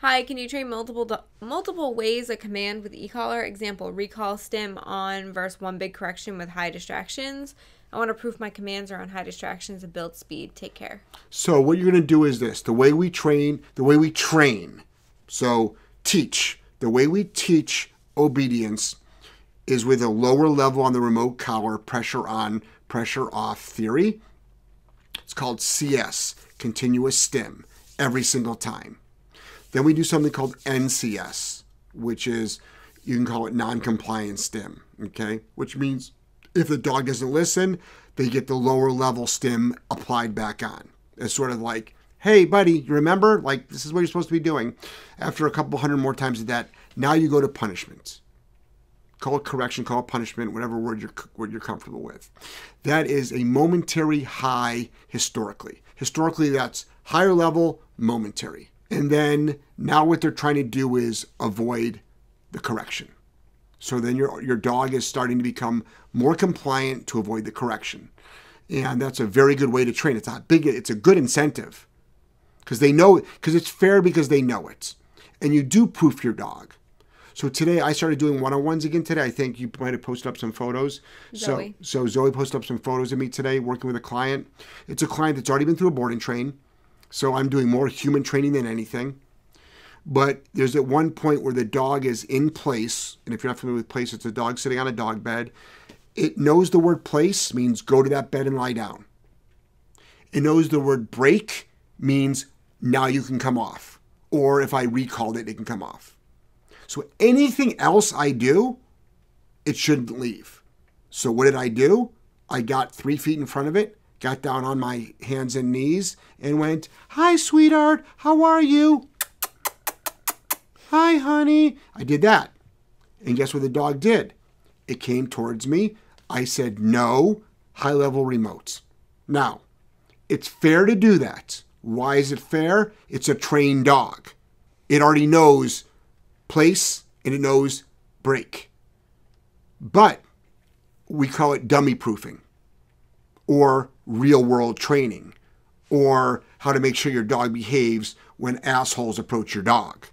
Hi, can you train multiple multiple ways a command with e-collar? Example: recall stim on versus one big correction with high distractions. I want to proof my commands are on high distractions and build speed. Take care. So what you're going to do is this: the way we train, the way we train. So teach. The way we teach obedience is with a lower level on the remote collar, pressure on, pressure off theory. It's called CS, continuous stim, every single time. Then we do something called NCS, which is you can call it non-compliant stim, okay? Which means if the dog doesn't listen, they get the lower level stim applied back on. It's sort of like, hey, buddy, you remember? Like, this is what you're supposed to be doing. After a couple hundred more times of that, now you go to punishment. Call it correction, call it punishment, whatever word you're, word you're comfortable with. That is a momentary high historically. Historically, that's higher level, momentary. And then now what they're trying to do is avoid the correction. So then your your dog is starting to become more compliant to avoid the correction. And that's a very good way to train. It's a big it's a good incentive. Because they know because it's fair because they know it. And you do proof your dog. So today I started doing one-on-ones again today. I think you might have posted up some photos. Zoe. So so Zoe posted up some photos of me today working with a client. It's a client that's already been through a boarding train. So I'm doing more human training than anything. But there's at one point where the dog is in place, and if you're not familiar with place, it's a dog sitting on a dog bed. It knows the word place means go to that bed and lie down. It knows the word break means now you can come off. Or if I recalled it, it can come off. So anything else I do, it shouldn't leave. So what did I do? I got three feet in front of it, got down on my hands and knees, and went, Hi, sweetheart, how are you? Hi, honey. I did that. And guess what the dog did? It came towards me. I said, No, high level remotes. Now, it's fair to do that. Why is it fair? It's a trained dog. It already knows place and it knows break. But we call it dummy proofing or real world training or how to make sure your dog behaves when assholes approach your dog.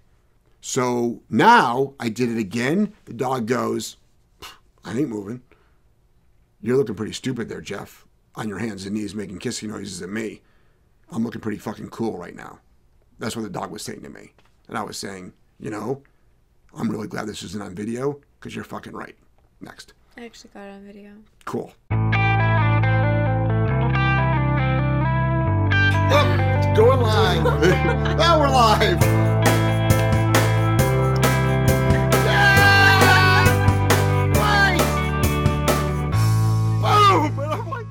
So now I did it again. The dog goes, I ain't moving. You're looking pretty stupid there, Jeff, on your hands and knees making kissing noises at me. I'm looking pretty fucking cool right now. That's what the dog was saying to me. And I was saying, you know, I'm really glad this isn't on video because you're fucking right. Next. I actually got it on video. Cool. Oh, going live. now we're live. Yeah! Boom! Like-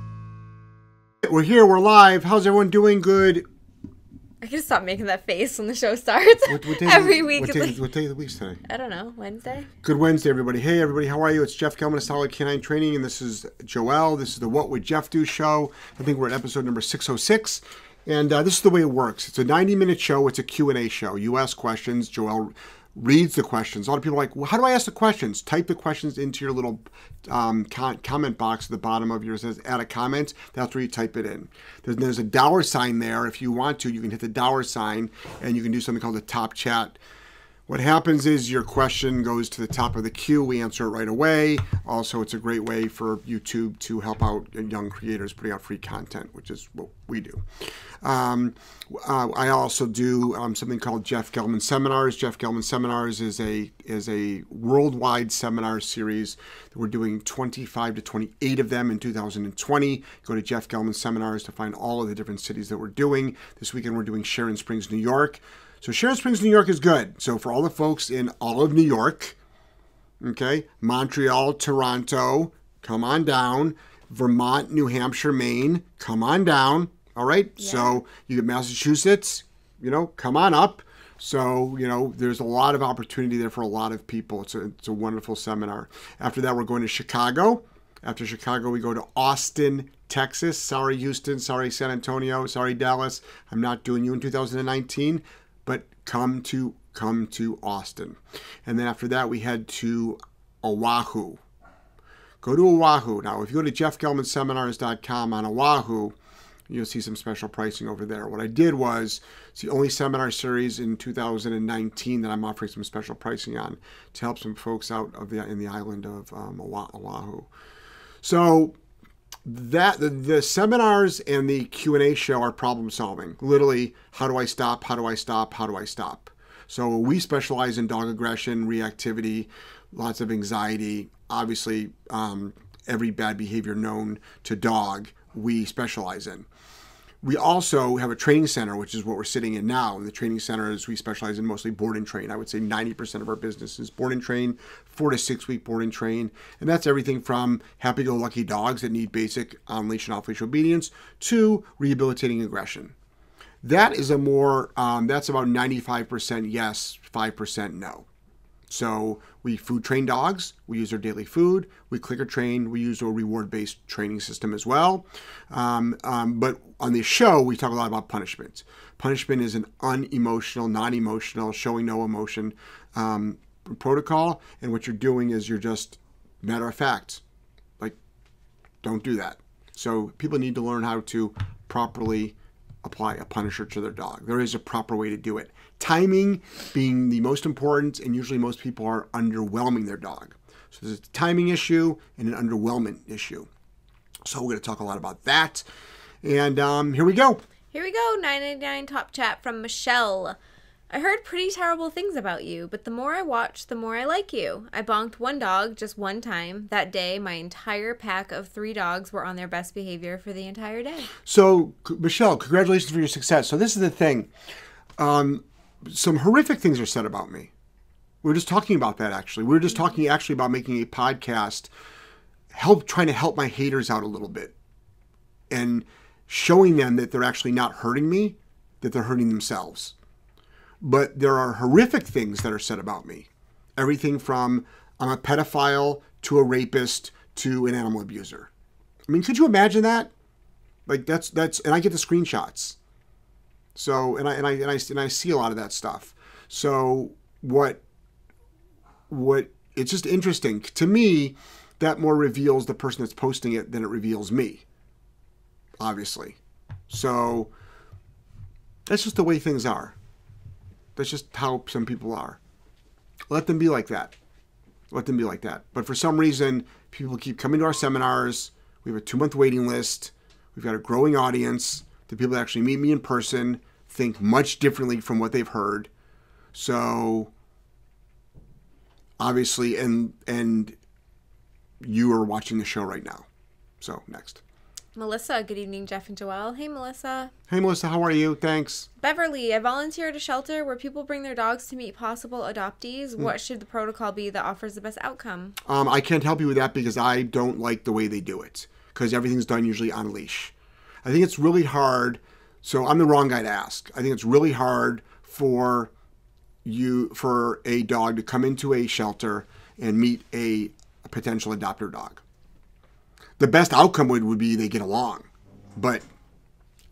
We're here. We're live. How's everyone doing? Good. I can stop making that face when the show starts. What, what day Every what week. What it's day, like, what day of the week's today? I don't know. Wednesday. Good Wednesday, everybody. Hey, everybody, how are you? It's Jeff Gellman of Solid Canine Training, and this is Joel. This is the What Would Jeff Do show. I think we're at episode number 606. And uh, this is the way it works. It's a 90-minute show. It's a Q&A show. You ask questions. Joel reads the questions. A lot of people are like, well, how do I ask the questions? Type the questions into your little um, comment box at the bottom of yours. Says add a comment. That's where you type it in. There's, there's a dollar sign there. If you want to, you can hit the dollar sign, and you can do something called the top chat. What happens is your question goes to the top of the queue. We answer it right away. Also, it's a great way for YouTube to help out young creators putting out free content, which is what we do. Um, uh, I also do um, something called Jeff Gellman Seminars. Jeff Gellman Seminars is a is a worldwide seminar series. We're doing 25 to 28 of them in 2020. Go to Jeff Gellman Seminars to find all of the different cities that we're doing. This weekend we're doing Sharon Springs, New York. So Sharon Springs, New York is good. So for all the folks in all of New York, okay, Montreal, Toronto, come on down. Vermont, New Hampshire, Maine, come on down. All right. So you get Massachusetts, you know, come on up. So, you know, there's a lot of opportunity there for a lot of people. It's a, it's a wonderful seminar. After that, we're going to Chicago. After Chicago, we go to Austin, Texas. Sorry, Houston. Sorry, San Antonio. Sorry, Dallas. I'm not doing you in 2019, but come to come to Austin. And then after that, we head to Oahu. Go to Oahu. Now, if you go to jeffgellmanseminars.com on Oahu, you'll see some special pricing over there. What I did was it's the only seminar series in 2019 that I'm offering some special pricing on to help some folks out of the in the island of um, Oahu. So that the, the seminars and the q&a show are problem solving. Literally how do i stop? How do i stop? How do i stop? So we specialize in dog aggression reactivity lots of anxiety. Obviously um, every bad behavior known to dog we specialize in we also have a training center, which is what we're sitting in now. And the training center is we specialize in mostly board and train. I would say 90% of our business is board and train, four to six week board and train. And that's everything from happy go lucky dogs that need basic on leash and off leash obedience to rehabilitating aggression. That is a more, um, that's about 95% yes, 5% no. So we food train dogs. We use their daily food. We clicker train. We use a reward based training system as well. Um, um, but on the show, we talk a lot about punishment. Punishment is an unemotional, non emotional, showing no emotion um, protocol. And what you're doing is you're just matter of fact, like, don't do that. So people need to learn how to properly apply a punisher to their dog. There is a proper way to do it. Timing being the most important, and usually most people are underwhelming their dog. So there's a timing issue and an underwhelming issue. So we're going to talk a lot about that. And um, here we go. Here we go. 999 top chat from Michelle. I heard pretty terrible things about you, but the more I watch, the more I like you. I bonked one dog just one time. That day, my entire pack of three dogs were on their best behavior for the entire day. So, Michelle, congratulations for your success. So, this is the thing. Um, some horrific things are said about me. We are just talking about that actually. We were just talking actually about making a podcast, help trying to help my haters out a little bit, and showing them that they're actually not hurting me, that they're hurting themselves. But there are horrific things that are said about me. Everything from I'm a pedophile to a rapist to an animal abuser. I mean, could you imagine that? Like that's that's and I get the screenshots. So and I and I and I and I see a lot of that stuff. So what what it's just interesting to me that more reveals the person that's posting it than it reveals me. Obviously. So that's just the way things are. That's just how some people are. Let them be like that. Let them be like that. But for some reason, people keep coming to our seminars. We have a two month waiting list. We've got a growing audience. The people that actually meet me in person think much differently from what they've heard. So obviously and and you are watching the show right now. So next. Melissa, good evening, Jeff and Joelle. Hey, Melissa. Hey, Melissa, how are you? Thanks. Beverly, I volunteer at a shelter where people bring their dogs to meet possible adoptees. Mm. What should the protocol be that offers the best outcome? Um, I can't help you with that because I don't like the way they do it because everything's done usually on a leash. I think it's really hard. So I'm the wrong guy to ask. I think it's really hard for you for a dog to come into a shelter and meet a, a potential adopter dog the best outcome would, would be they get along. But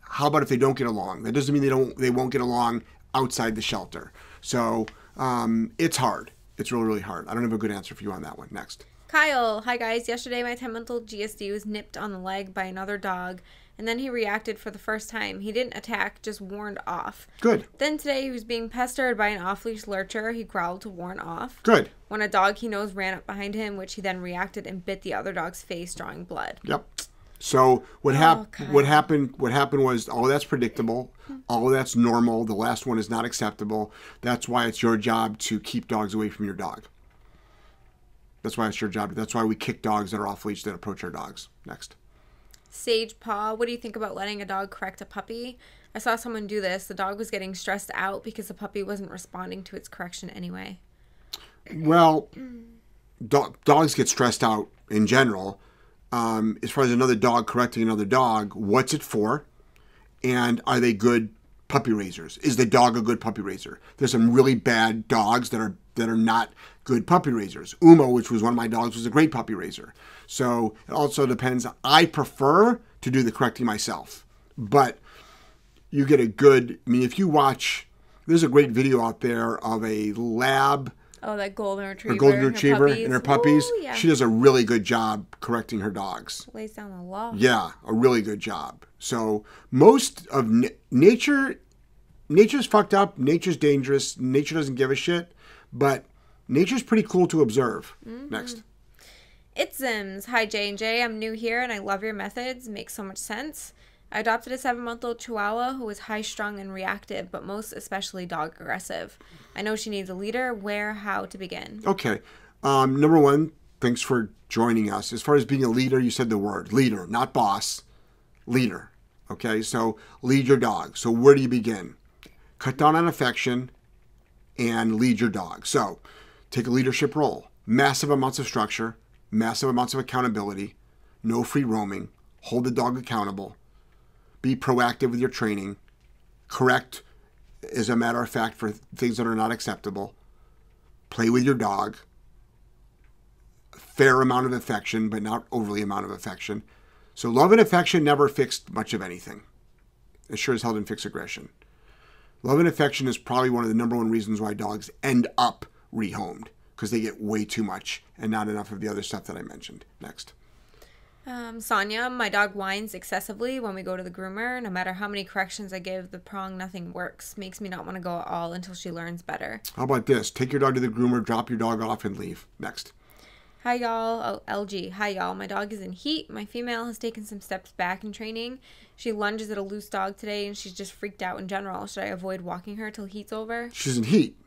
how about if they don't get along? That doesn't mean they don't they won't get along outside the shelter. So um, it's hard. It's really really hard. I don't have a good answer for you on that one. Next. Kyle, hi guys. Yesterday my 10 month old GSD was nipped on the leg by another dog and then he reacted for the first time. He didn't attack, just warned off. Good. Then today he was being pestered by an off leash lurcher. He growled to warn off. Good. When a dog he knows ran up behind him, which he then reacted and bit the other dog's face, drawing blood. Yep. So what happened? Oh, what happened? What happened was all that's predictable. All that's normal. The last one is not acceptable. That's why it's your job to keep dogs away from your dog. That's why it's your job. That's why we kick dogs that are off leash that approach our dogs. Next. Sage Paw, what do you think about letting a dog correct a puppy? I saw someone do this. The dog was getting stressed out because the puppy wasn't responding to its correction anyway. Well, do- dogs get stressed out in general. Um, as far as another dog correcting another dog, what's it for? And are they good puppy raisers? Is the dog a good puppy raiser? There's some really bad dogs that are that are not good puppy raisers. Umo, which was one of my dogs, was a great puppy raiser. So it also depends. I prefer to do the correcting myself, but you get a good. I mean, if you watch, there's a great video out there of a lab Oh, that golden retriever. her golden retriever puppies. and her puppies. Ooh, yeah. She does a really good job correcting her dogs. lays down the law. Yeah, a really good job. So most of n- nature, nature's fucked up. Nature's dangerous. Nature doesn't give a shit. But nature's pretty cool to observe. Mm-hmm. Next. It's Zims. Hi J and J. I'm new here and I love your methods. Makes so much sense. I adopted a seven-month-old Chihuahua who is high-strung and reactive, but most especially dog aggressive. I know she needs a leader. Where, how to begin? Okay. Um, number one, thanks for joining us. As far as being a leader, you said the word leader, not boss. Leader. Okay. So lead your dog. So where do you begin? Cut down on affection and lead your dog. So take a leadership role. Massive amounts of structure, massive amounts of accountability, no free roaming, hold the dog accountable, be proactive with your training, correct as a matter of fact for things that are not acceptable, play with your dog, fair amount of affection, but not overly amount of affection. So love and affection never fixed much of anything. It sure as hell didn't fix aggression. Love and affection is probably one of the number one reasons why dogs end up rehomed because they get way too much and not enough of the other stuff that I mentioned. Next. Um, Sonia, my dog whines excessively when we go to the groomer. No matter how many corrections I give the prong, nothing works. Makes me not want to go at all until she learns better. How about this? Take your dog to the groomer, drop your dog off, and leave. Next. Hi y'all. Oh, LG. Hi y'all. My dog is in heat. My female has taken some steps back in training. She lunges at a loose dog today and she's just freaked out in general. Should I avoid walking her till heat's over? She's in heat.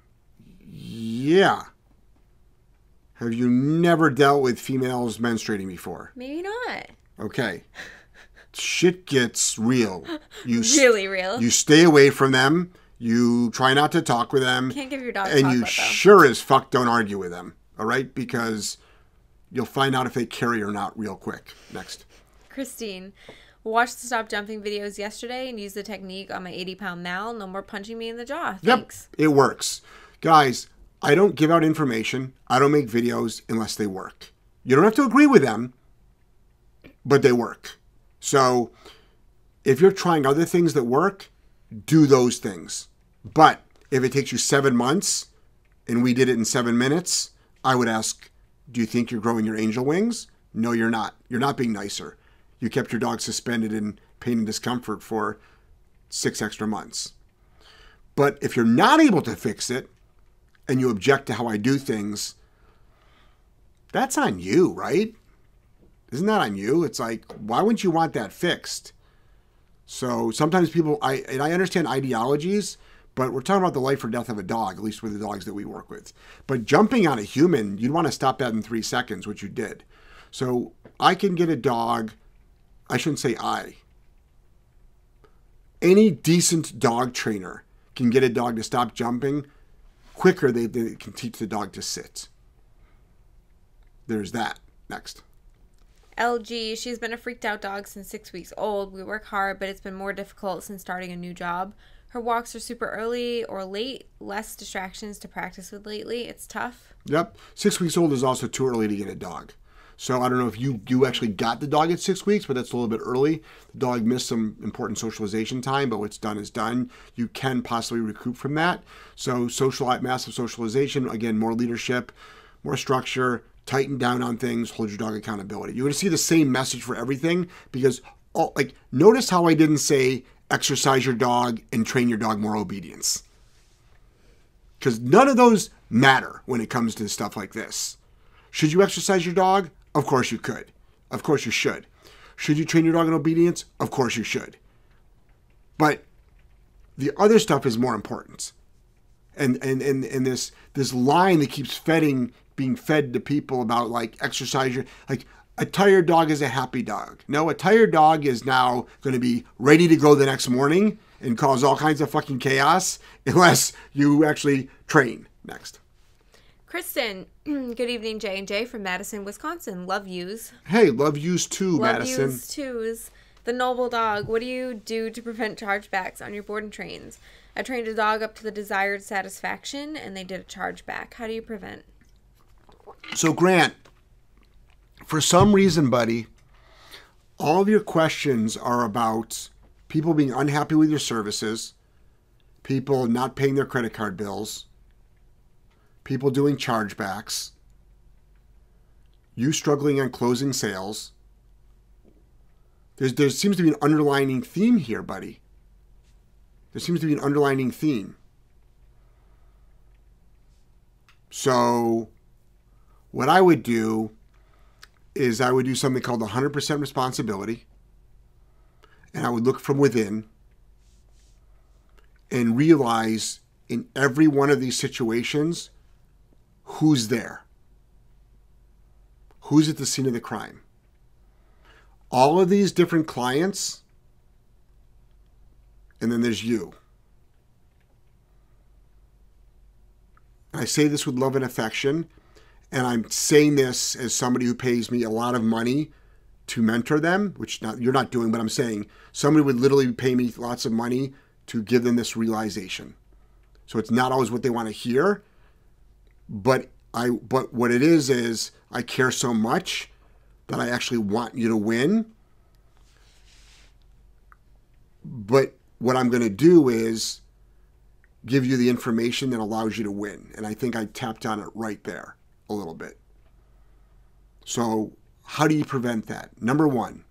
Yeah. Have you never dealt with females menstruating before? Maybe not. Okay. Shit gets real. You Really real. you stay away from them. You try not to talk with them. Can't give your dog and you sure as fuck don't argue with them. All right? Because you'll find out if they carry or not real quick. Next. Christine. Watched the stop jumping videos yesterday and used the technique on my 80 pound Mal. No more punching me in the jaw. Yep. Thanks. It works. Guys, I don't give out information. I don't make videos unless they work. You don't have to agree with them, but they work. So if you're trying other things that work, do those things. But if it takes you seven months and we did it in seven minutes, I would ask, do you think you're growing your angel wings? No, you're not. You're not being nicer. You kept your dog suspended in pain and discomfort for six extra months. But if you're not able to fix it and you object to how I do things, that's on you, right? Isn't that on you? It's like, why wouldn't you want that fixed? So sometimes people, I and I understand ideologies, but we're talking about the life or death of a dog, at least with the dogs that we work with. But jumping on a human, you'd want to stop that in three seconds, which you did. So I can get a dog. I shouldn't say I. Any decent dog trainer can get a dog to stop jumping quicker than they can teach the dog to sit. There's that. Next. LG, she's been a freaked out dog since six weeks old. We work hard, but it's been more difficult since starting a new job. Her walks are super early or late, less distractions to practice with lately. It's tough. Yep. Six weeks old is also too early to get a dog. So I don't know if you you actually got the dog at six weeks, but that's a little bit early. The dog missed some important socialization time, but what's done is done. You can possibly recoup from that. So social massive socialization, again, more leadership, more structure, tighten down on things, hold your dog accountability. You're gonna see the same message for everything because all, like notice how I didn't say exercise your dog and train your dog more obedience. Because none of those matter when it comes to stuff like this. Should you exercise your dog? Of course you could. Of course you should. Should you train your dog in obedience? Of course you should. But the other stuff is more important. And and and, and this this line that keeps feeding being fed to people about like exercise your like a tired dog is a happy dog. No, a tired dog is now going to be ready to go the next morning and cause all kinds of fucking chaos unless you actually train. Next. Kristen, good evening, J and J from Madison, Wisconsin. Love yous. Hey, love yous too, Love Madison. yous twos. The noble dog. What do you do to prevent chargebacks on your board and trains? I trained a dog up to the desired satisfaction, and they did a chargeback. How do you prevent? So, Grant, for some reason, buddy, all of your questions are about people being unhappy with your services, people not paying their credit card bills, people doing chargebacks, you struggling on closing sales. There's, there seems to be an underlining theme here, buddy. There seems to be an underlining theme. So, what I would do is I would do something called 100% responsibility. And I would look from within and realize in every one of these situations who's there, who's at the scene of the crime. All of these different clients, and then there's you. And I say this with love and affection, and I'm saying this as somebody who pays me a lot of money to mentor them, which not, you're not doing, but I'm saying somebody would literally pay me lots of money to give them this realization. So it's not always what they want to hear, but I but what it is is I care so much that I actually want you to win. But what I'm going to do is give you the information that allows you to win. And I think I tapped on it right there a little bit. So, how do you prevent that? Number one,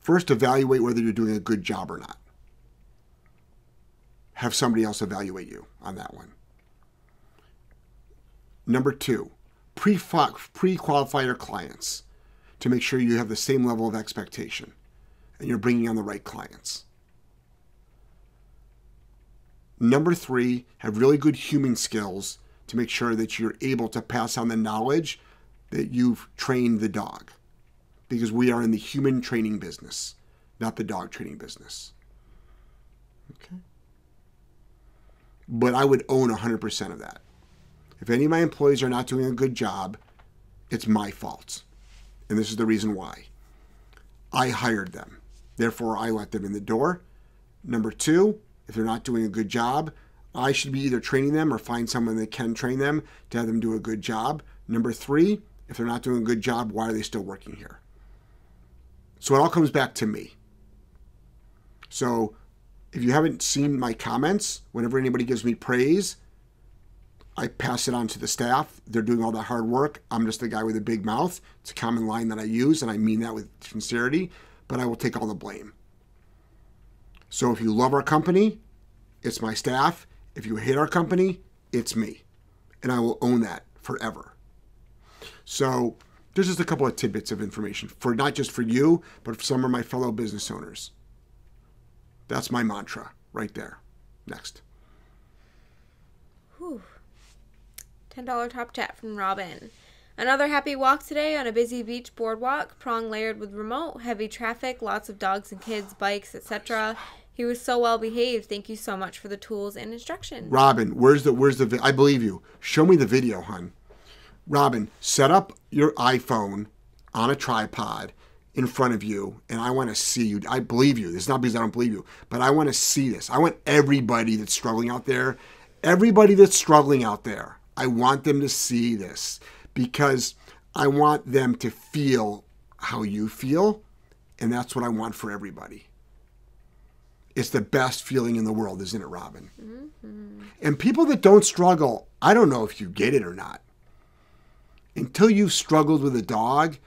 first evaluate whether you're doing a good job or not. Have somebody else evaluate you on that one. Number two, pre qualify your clients to make sure you have the same level of expectation and you're bringing on the right clients. Number three, have really good human skills to make sure that you're able to pass on the knowledge that you've trained the dog. Because we are in the human training business, not the dog training business. Okay. But I would own 100% of that. If any of my employees are not doing a good job, it's my fault. And this is the reason why. I hired them. Therefore, I let them in the door. Number two, if they're not doing a good job, I should be either training them or find someone that can train them to have them do a good job. Number three, if they're not doing a good job, why are they still working here? So it all comes back to me. So if you haven't seen my comments, whenever anybody gives me praise, I pass it on to the staff. They're doing all the hard work. I'm just the guy with a big mouth. It's a common line that I use, and I mean that with sincerity, but I will take all the blame. So if you love our company, it's my staff. If you hate our company, it's me. And I will own that forever. So there's just a couple of tidbits of information for not just for you, but for some of my fellow business owners. That's my mantra right there. Next. Whew. $10 top chat from Robin. Another happy walk today on a busy beach boardwalk, prong layered with remote, heavy traffic, lots of dogs and kids, bikes, etc. He was so well behaved. Thank you so much for the tools and instructions. Robin, where's the where's the vi- I believe you. Show me the video, hun. Robin, set up your iPhone on a tripod in front of you and I want to see you. I believe you. This is not because I don't believe you, but I want to see this. I want everybody that's struggling out there, everybody that's struggling out there I want them to see this because I want them to feel how you feel. And that's what I want for everybody. It's the best feeling in the world, isn't it, Robin? Mm-hmm. And people that don't struggle, I don't know if you get it or not. Until you've struggled with a dog,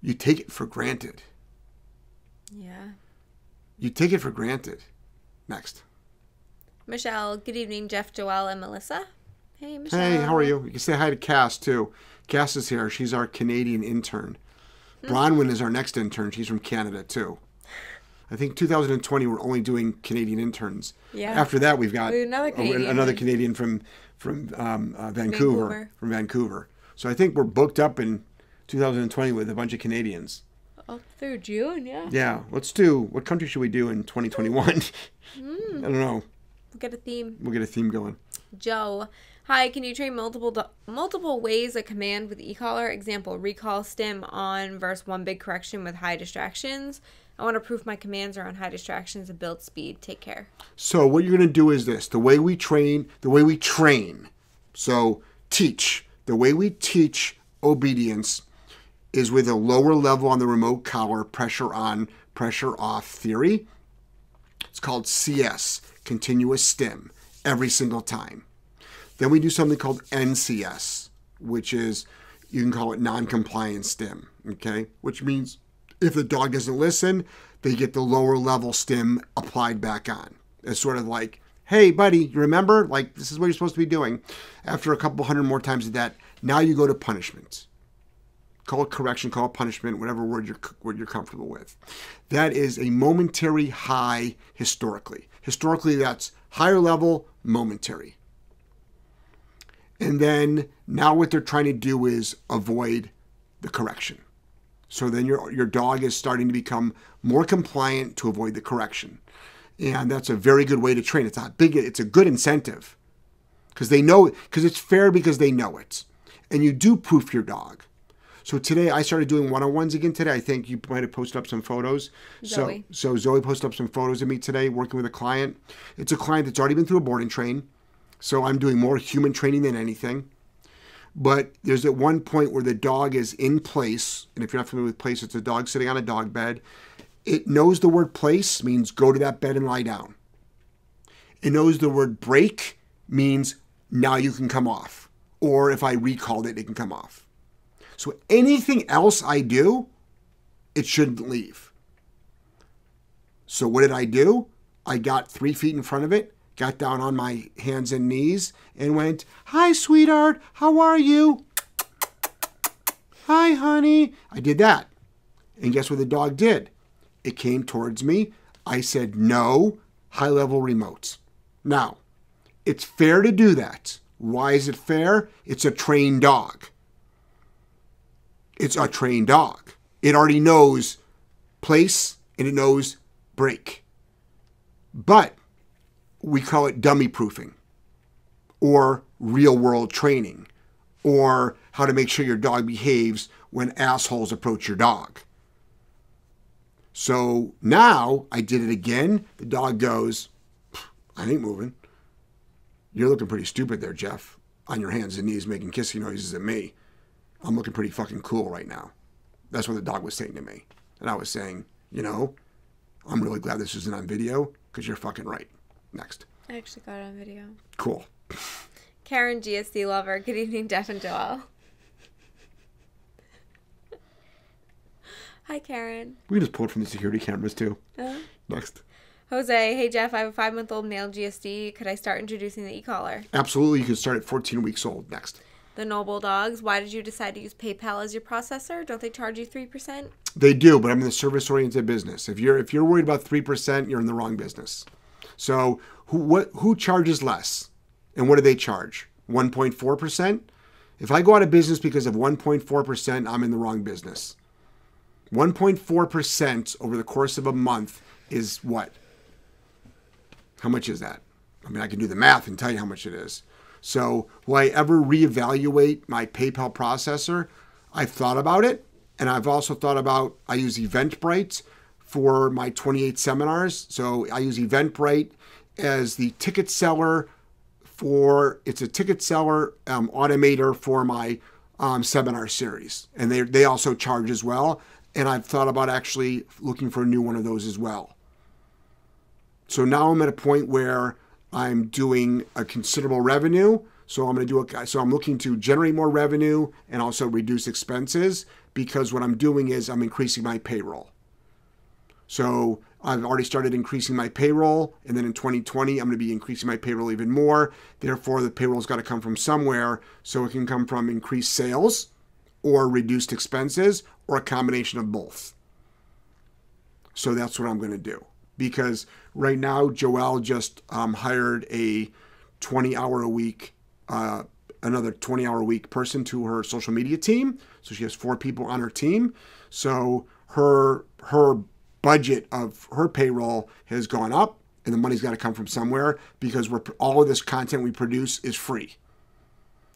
you take it for granted. Yeah. You take it for granted. Next. Michelle, good evening, Jeff, Joelle, and Melissa. Hey, Michelle. Hey, how are you? You can say hi to Cass too. Cass is here. She's our Canadian intern. Bronwyn is our next intern. She's from Canada too. I think 2020 we're only doing Canadian interns. Yeah. After that we've got another a- Canadian another. Canadian from from um, uh, Vancouver, Vancouver. from Vancouver. So I think we're booked up in 2020 with a bunch of Canadians. Up through June, yeah. Yeah. Let's do. What country should we do in 2021? Hmm. I don't know. We'll get a theme. We'll get a theme going. Joe. Hi, can you train multiple do- multiple ways a command with e-collar? Example, recall stim on versus one big correction with high distractions. I want to proof my commands are on high distractions and build speed. Take care. So what you're going to do is this: the way we train, the way we train. So teach. The way we teach obedience is with a lower level on the remote collar, pressure on, pressure off theory. It's called CS, continuous stim, every single time. Then we do something called NCS, which is you can call it non-compliant stim, okay? Which means if the dog doesn't listen, they get the lower level stim applied back on. It's sort of like, hey, buddy, you remember? Like, this is what you're supposed to be doing. After a couple hundred more times of that, now you go to punishment. Call it correction, call it punishment, whatever word you're, word you're comfortable with. That is a momentary high historically. Historically, that's higher level, momentary. And then now what they're trying to do is avoid the correction. So then your your dog is starting to become more compliant to avoid the correction. And that's a very good way to train. It's a big it's a good incentive. Because they know because it's fair because they know it. And you do proof your dog. So today I started doing one-on-ones again today. I think you might have posted up some photos. Zoe. So so Zoe posted up some photos of me today working with a client. It's a client that's already been through a boarding train. So I'm doing more human training than anything. But there's at one point where the dog is in place, and if you're not familiar with place, it's a dog sitting on a dog bed. It knows the word place means go to that bed and lie down. It knows the word break means now you can come off. Or if I recalled it, it can come off. So anything else I do, it shouldn't leave. So what did I do? I got three feet in front of it, got down on my hands and knees, and went, Hi, sweetheart, how are you? Hi, honey. I did that. And guess what the dog did? It came towards me. I said, No, high level remotes. Now, it's fair to do that. Why is it fair? It's a trained dog. It's a trained dog. It already knows place and it knows break. But we call it dummy proofing or real world training or how to make sure your dog behaves when assholes approach your dog. So now I did it again. The dog goes, I ain't moving. You're looking pretty stupid there, Jeff, on your hands and knees making kissing noises at me. I'm looking pretty fucking cool right now. That's what the dog was saying to me. And I was saying, you know, I'm really glad this isn't on video because you're fucking right. Next. I actually got it on video. Cool. Karen GSD lover. Good evening, Jeff and Joel. Hi, Karen. We just pulled from the security cameras too. Uh, Next. Jose, hey Jeff, I have a five month old male GSD. Could I start introducing the e collar? Absolutely, you can start at 14 weeks old. Next. The Noble Dogs, why did you decide to use PayPal as your processor? Don't they charge you 3%? They do, but I'm in the service-oriented business. If you're if you're worried about three percent, you're in the wrong business. So who what who charges less, and what do they charge? 1.4 percent. If I go out of business because of 1.4 percent, I'm in the wrong business. 1.4 percent over the course of a month is what? How much is that? I mean, I can do the math and tell you how much it is. So, will I ever reevaluate my PayPal processor? I've thought about it, and I've also thought about I use Eventbrite for my 28 seminars. So, I use Eventbrite as the ticket seller for it's a ticket seller um, automator for my um, seminar series, and they they also charge as well. And I've thought about actually looking for a new one of those as well. So now I'm at a point where I'm doing a considerable revenue. So I'm going to do a, so I'm looking to generate more revenue and also reduce expenses because what I'm doing is I'm increasing my payroll. So I've already started increasing my payroll, and then in 2020 I'm going to be increasing my payroll even more. Therefore, the payroll's got to come from somewhere, so it can come from increased sales, or reduced expenses, or a combination of both. So that's what I'm going to do because right now Joelle just um, hired a 20 hour a week, uh, another 20 hour a week person to her social media team. So she has four people on her team. So her her budget of her payroll has gone up, and the money's got to come from somewhere because we're all of this content we produce is free.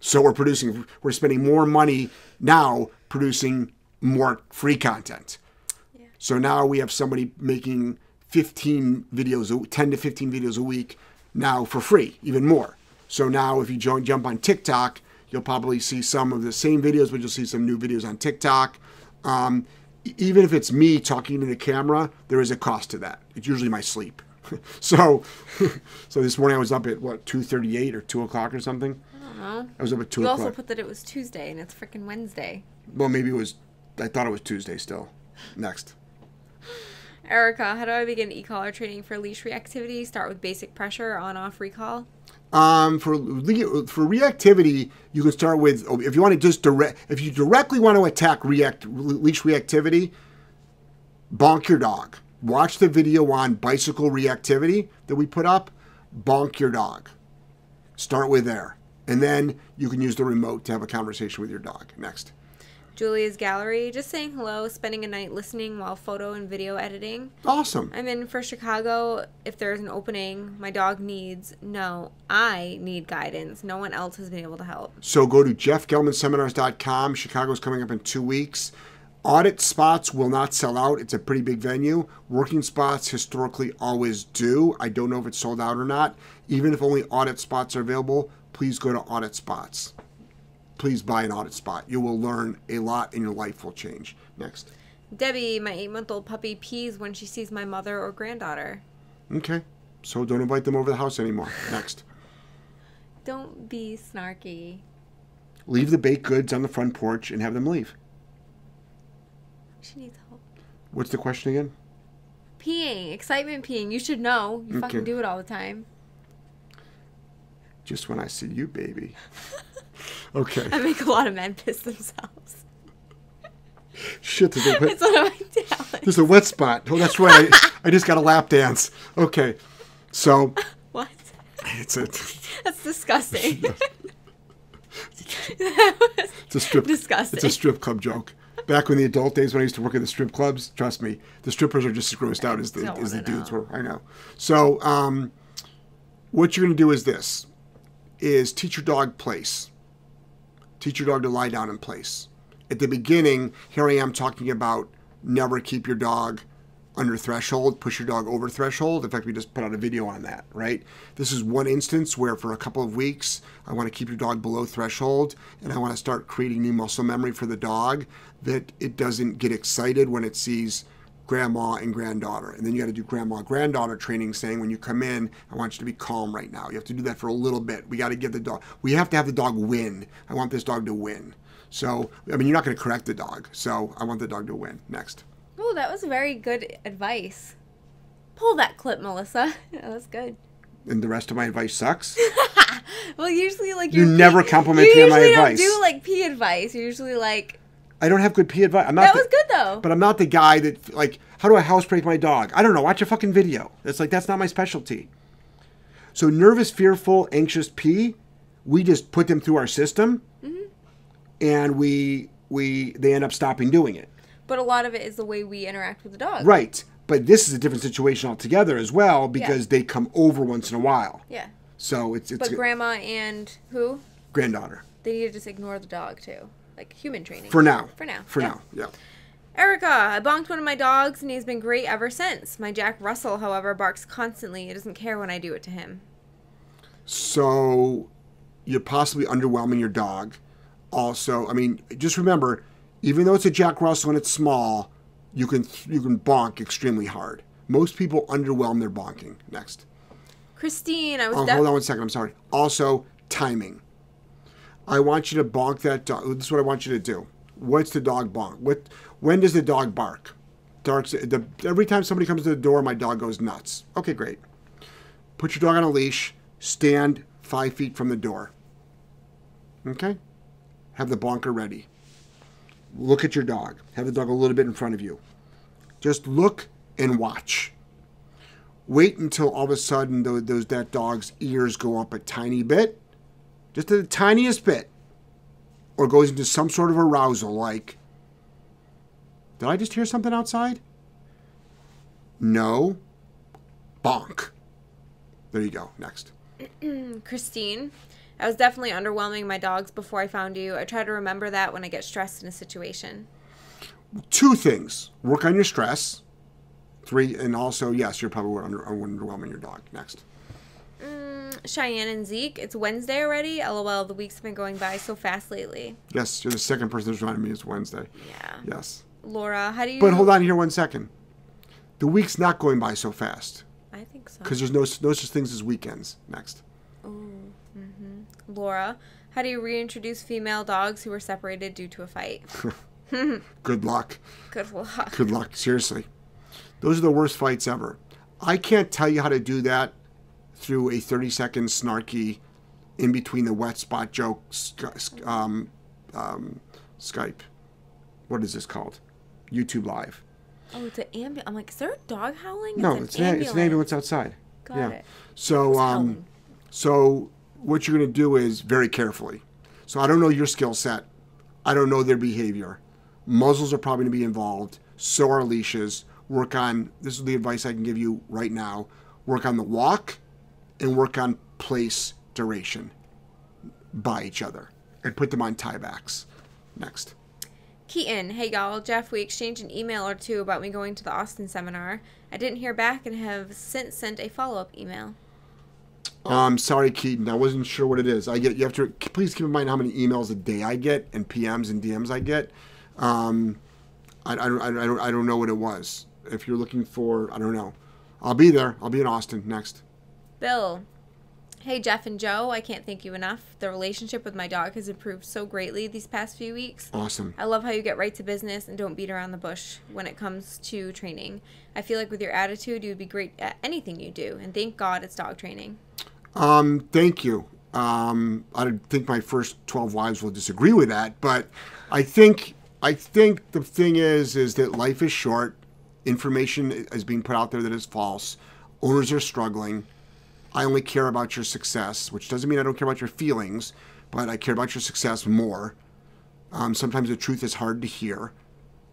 So we're producing, we're spending more money now producing more free content. Yeah. So now we have somebody making 15 videos, 10 to 15 videos a week now for free, even more. So now if you join, jump on TikTok, you'll probably see some of the same videos, but you'll see some new videos on TikTok. Um, even if it's me talking to the camera, there is a cost to that. It's usually my sleep. so, so this morning I was up at what two thirty eight or two o'clock or something. I don't know. I was up at two You o'clock. also put that it was Tuesday and it's freaking Wednesday. well, maybe it was. I thought it was Tuesday still. Next. Erica, how do I begin e-collar training for leash reactivity? Start with basic pressure, on-off recall. Um, for for reactivity, you can start with if you want to just direct if you directly want to attack react leash reactivity, bonk your dog. Watch the video on bicycle reactivity that we put up. Bonk your dog. Start with there, and then you can use the remote to have a conversation with your dog. Next. Julia's gallery, just saying hello, spending a night listening while photo and video editing. Awesome. I'm in for Chicago. If there's an opening, my dog needs, no, I need guidance. No one else has been able to help. So go to jeffgellmanseminars.com. Chicago's coming up in two weeks. Audit spots will not sell out. It's a pretty big venue. Working spots historically always do. I don't know if it's sold out or not. Even if only audit spots are available, please go to audit spots. Please buy an audit spot. You will learn a lot and your life will change. Next. Debbie, my eight month old puppy, pees when she sees my mother or granddaughter. Okay. So don't invite them over the house anymore. Next. Don't be snarky. Leave the baked goods on the front porch and have them leave. She needs help. What's the question again? Peeing, excitement peeing. You should know. You fucking do it all the time. Just when I see you, baby. Okay. I make a lot of men piss themselves. Shit, there's a, wet, It's one of my talents. there's a wet spot. Oh, that's right. I, I just got a lap dance. Okay. So, What? it's a, That's disgusting. that it's a strip. disgusting. It's a strip club joke. Back when the adult days when I used to work at the strip clubs, trust me, the strippers are just as grossed out as the as the dudes know. were. I know. So, um, what you're going to do is this: is teach your dog place. Teach your dog to lie down in place. At the beginning, here I am talking about never keep your dog under threshold, push your dog over threshold. In fact, we just put out a video on that, right? This is one instance where for a couple of weeks, I want to keep your dog below threshold and I want to start creating new muscle memory for the dog that it doesn't get excited when it sees grandma and granddaughter. And then you got to do grandma granddaughter training saying when you come in, I want you to be calm right now. You have to do that for a little bit. We got to give the dog, we have to have the dog win. I want this dog to win. So, I mean, you're not going to correct the dog. So, I want the dog to win. Next. Oh, that was very good advice. Pull that clip, Melissa. that was good. And the rest of my advice sucks. Well, usually like You never compliment you me on my usually advice. Don't do like pee advice. You're usually like I don't have good pee advice. I'm not that the- was good though. But I'm not the guy that like, how do I housebreak my dog? I don't know. Watch a fucking video. It's like that's not my specialty. So nervous, fearful, anxious pee, we just put them through our system, Mm-hmm. and we we they end up stopping doing it. But a lot of it is the way we interact with the dog. Right. But this is a different situation altogether as well because they come over once in a while. Yeah. So it's it's But grandma and who? granddaughter They need to just ignore the dog too. Like human training. for now. For now. For Yeah. now. Yeah. Erica, I bonked one of my dogs and he's been great ever since. My Jack Russell, however, barks constantly. He doesn't care when I do it to him. So you're possibly underwhelming your dog. Also, I mean, just remember, even though it's a Jack Russell and it's small, you can you can bonk extremely hard. Most people underwhelm their bonking. Next. Christine, I was Oh, def- hold on one second. I'm sorry. Also, timing. I want you to bonk that dog. This is what I want you to do. What's the dog bonk? What? When does the dog bark? The, every time somebody comes to the door, my dog goes nuts. Okay, great. Put your dog on a leash. Stand five feet from the door. Okay. Have the bonker ready. Look at your dog. Have the dog a little bit in front of you. Just look and watch wait until all of a sudden those, those that dog's ears go up a tiny bit, just the tiniest bit, or goes into some sort of arousal like, did I just hear something outside? No. Bonk. There you go. Next. Christine, I was definitely underwhelming my dogs before I found you. I try to remember that when I get stressed in a situation. Two things. Work on your stress. Three, and also, yes, you're probably under, underwhelming your dog. Next. Cheyenne and Zeke, it's Wednesday already. LOL, the week's been going by so fast lately. Yes, you're the second person that's reminded me it's Wednesday. Yeah. Yes. Laura, how do you. But hold on here one second. The week's not going by so fast. I think so. because there's no no such things as weekends. Next. Oh. Mhm. Laura, how do you reintroduce female dogs who were separated due to a fight? Good luck. Good luck. Good luck. Seriously. Those are the worst fights ever. I can't tell you how to do that through a 30 second snarky in between the wet spot joke um, um, Skype. What is this called? YouTube Live. Oh, it's an ambulance. I'm like, is there a dog howling? No, an it's an, it's an ambulance outside. Got yeah. it. So, um, so what you're going to do is very carefully. So I don't know your skill set. I don't know their behavior. Muzzles are probably going to be involved. So are leashes. Work on. This is the advice I can give you right now. Work on the walk, and work on place duration by each other, and put them on tiebacks. Next. Keaton, hey y'all, Jeff, we exchanged an email or two about me going to the Austin seminar. I didn't hear back and have since sent a follow up email. Um, sorry, Keaton. I wasn't sure what it is. I get you have to please keep in mind how many emails a day I get and PMs and DMs I get. Um, I, I, don't- I, don't I don't know what it was. If you're looking for, I don't know. I'll be there. I'll be in Austin next. Bill, hey Jeff and Joe, I can't thank you enough. The relationship with my dog has improved so greatly these past few weeks. Awesome. I love how you get right to business and don't beat around the bush when it comes to training. I feel like with your attitude, you would be great at anything you do, and thank God it's dog training. Um, thank you. Um, I don't think my first twelve wives will disagree with that, but I think I think the thing is is that life is short. Information is being put out there that is false. Owners are struggling. I only care about your success, which doesn't mean I don't care about your feelings, but I care about your success more. Um, sometimes the truth is hard to hear.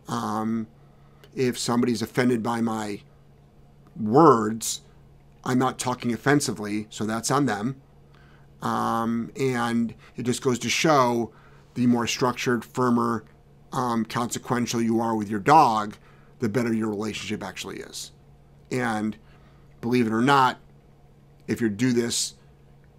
Um, if somebody's offended by my words, I'm not talking offensively, so that's on them. Um, and it just goes to show the more structured, firmer, um, consequential you are with your dog, the better your relationship actually is. And believe it or not, if you do this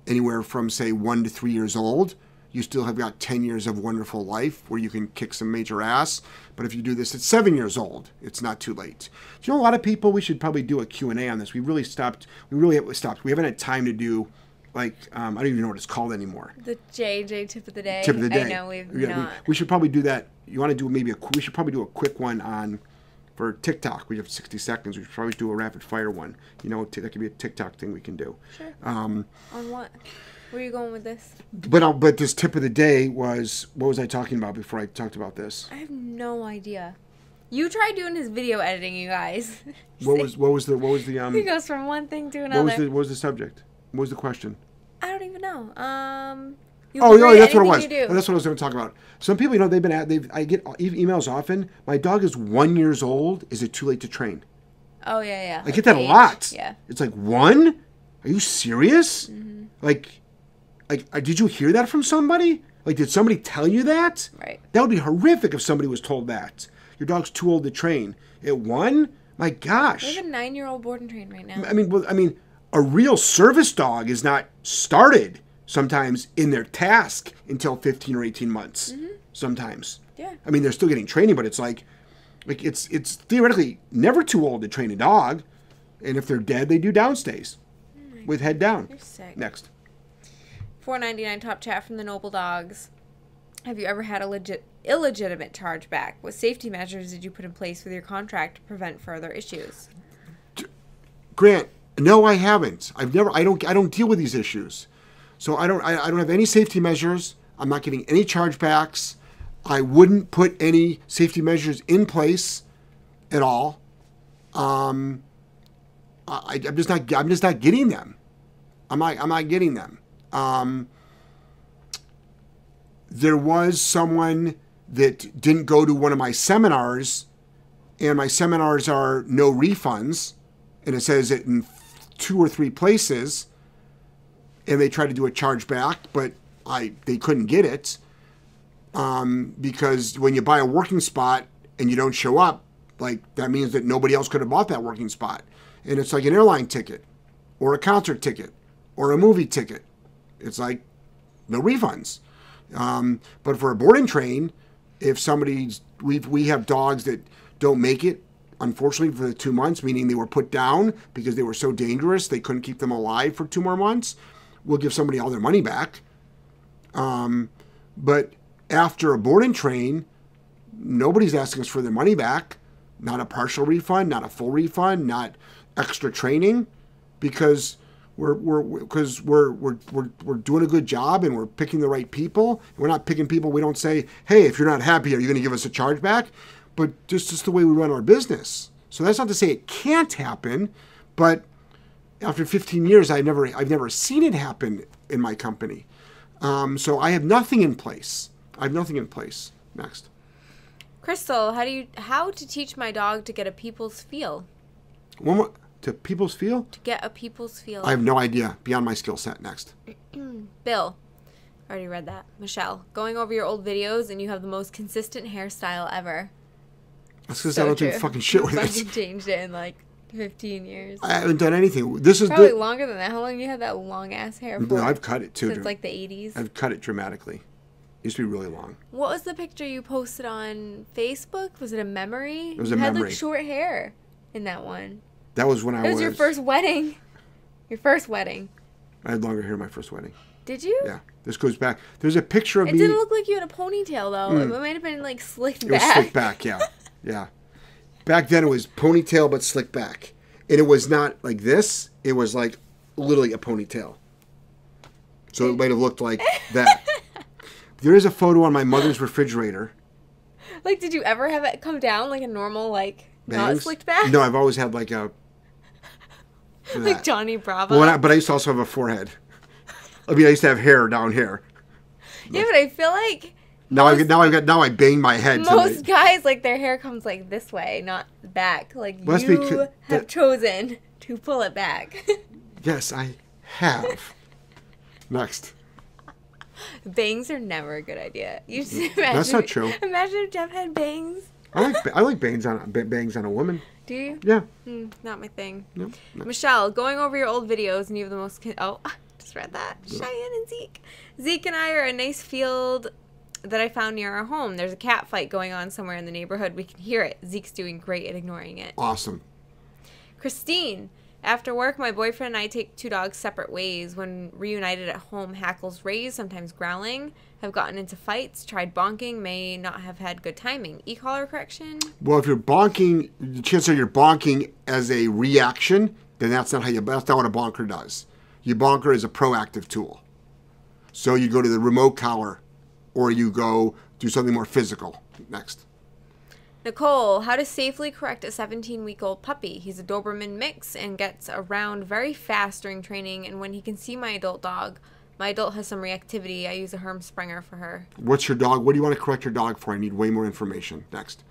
anywhere from, say, one to three years old, you still have got 10 years of wonderful life where you can kick some major ass. But if you do this at seven years old, it's not too late. Do you know a lot of people, we should probably do a Q&A on this. We really stopped, we really have stopped. We haven't had time to do, like, um, I don't even know what it's called anymore. The JJ tip of the day. Tip of the day. I know we've Yeah, we- not. We, should probably do that. You want to do maybe a, we should probably do a quick one on, for TikTok. We have 60 seconds. We should probably do a rapid fire one. You know, that could be a TikTok thing we can do. Sure. Um, On what? Where are you going with this? But I'll, but this tip of the day was what was I talking about before I talked about this? I have no idea. You try doing his video editing, you guys. What was what was the what was the um he goes from one thing to another. what was the what was the subject? What was the question? I don't even know. Um. Oh, no, that's what it was. anything you do. Oh, That's what I was going to talk about. Some people, you know, they've been at they've I get emails often. My dog is one years old. Is it too late to train? Oh yeah, yeah. I get that a lot. Yeah. It's like one. Are you serious? Mm-hmm. Like, like uh, did you hear that from somebody? Like, did somebody tell you that? Right. That would be horrific if somebody was told that. Your dog's too old to train. At one? My gosh. We have a nine-year-old board and train right now. I mean, well, I mean, a real service dog is not started sometimes in their task until 15 or 18 months. Mm-hmm. Sometimes. Yeah. I mean, they're still getting training, but it's like, like it's it's theoretically never too old to train a dog, and if they're dead, they do downstays, oh with head down. You're sick. Next. 499 top chat from the Noble Dogs. Have you ever had a legit illegitimate chargeback? What safety measures did you put in place with your contract to prevent further issues? Grant, no, I haven't. I've never. I don't. I don't deal with these issues, so I don't. I, I don't have any safety measures. I'm not getting any chargebacks. I wouldn't put any safety measures in place at all. Um, I, I'm just not. I'm just not getting them. I'm not. I'm not getting them. Um, there was someone that didn't go to one of my seminars, and my seminars are no refunds, and it says it in two or three places, and they tried to do a chargeback, but I they couldn't get it um, because when you buy a working spot and you don't show up, like that means that nobody else could have bought that working spot, and it's like an airline ticket, or a concert ticket, or a movie ticket. It's like no refunds. Um, but for a board and train, if somebody's we we have dogs that don't make it unfortunately, for the two months, meaning they were put down because they were so dangerous they couldn't keep them alive for two more months, we'll give somebody all their money back. Um, but after a board and train, nobody's asking us for their money back. Not a partial refund, not a full refund, not extra training, because we're we're because we're, we're we're we're doing a good job and we're picking the right people. We're not picking people. We don't say, "Hey, if you're not happy, are you going to give us a charge back?" But just just the way we run our business. So that's not to say it can't happen, but after 15 years, I've never I've never seen it happen in my company. Um, so I have nothing in place. I have nothing in place. Next. Crystal, how do you how to teach my dog to get a people's feel? One more to people's feel. To get a people's feel. I have no idea. Beyond my skill set. Next. Bill, already read that. Michelle, going over your old videos and you have the most consistent hairstyle ever. That's because So I don't do fucking shit with it. changed it in like 15 years. I haven't done anything. This is Probably the, longer than that. How long you had that long ass hair for? No, I've cut it too. Since like the 80s. I've cut it dramatically. It used to be really long. What was the picture you posted on Facebook? Was it a memory? It was you a had memory. like short hair in that one. That was when I It was was. your first wedding. Your first wedding. I had longer hair my first wedding. Did you? Yeah, this goes back. There's a picture of It me. It didn't look like you had a ponytail though. Hmm. It might have been like slicked it was back. slick back. Yeah, yeah. Back then it was ponytail but slick back, and it was not like this. It was like literally a ponytail. So it might have looked like that. there is a photo on my mother's refrigerator. Like, did you ever have it come down like a normal like not slicked back? No, I've always had like a. like. Johnny Bravo. Well, I, but I used to also have a forehead. I mean, I used to have hair down here. yeah, but I feel like Now I've now I've got now I bang my head. most guys like their hair comes like this way, not back. Like Well, you have that- chosen to pull it back. yes, I have. Next. bangs are never a good idea. You just imagine, That's not true. Imagine if Jeff had bangs. I like I like bangs on bangs on a woman. Do you? Yeah. Mm, not my thing. No. no. Michelle, going over your old videos and you have the most. Con- oh, just read that. Cheyenne and Zeke. Zeke and I are a nice field that I found near our home. There's a cat fight going on somewhere in the neighborhood. We can hear it. Zeke's doing great at ignoring it. Awesome. Christine, after work, my boyfriend and I take two dogs separate ways. When reunited at home, Hackles raise, sometimes growling, have gotten into fights, tried bonking, may not have had good timing. E collar correction? Well, if you're bonking, the chances are you're bonking as a reaction. Then that's not how you. That's not what a bonker does. Your bonker is a proactive tool. So you go to the remote collar, or you go do something more physical. Next. Nicole, how to safely correct a 17 week old puppy. He's a Doberman mix and gets around very fast during training. And when he can see my adult dog, my adult has some reactivity. I use a Herm Sprenger for her. What's your dog? What do you want to correct your dog for? I need way more information. Next.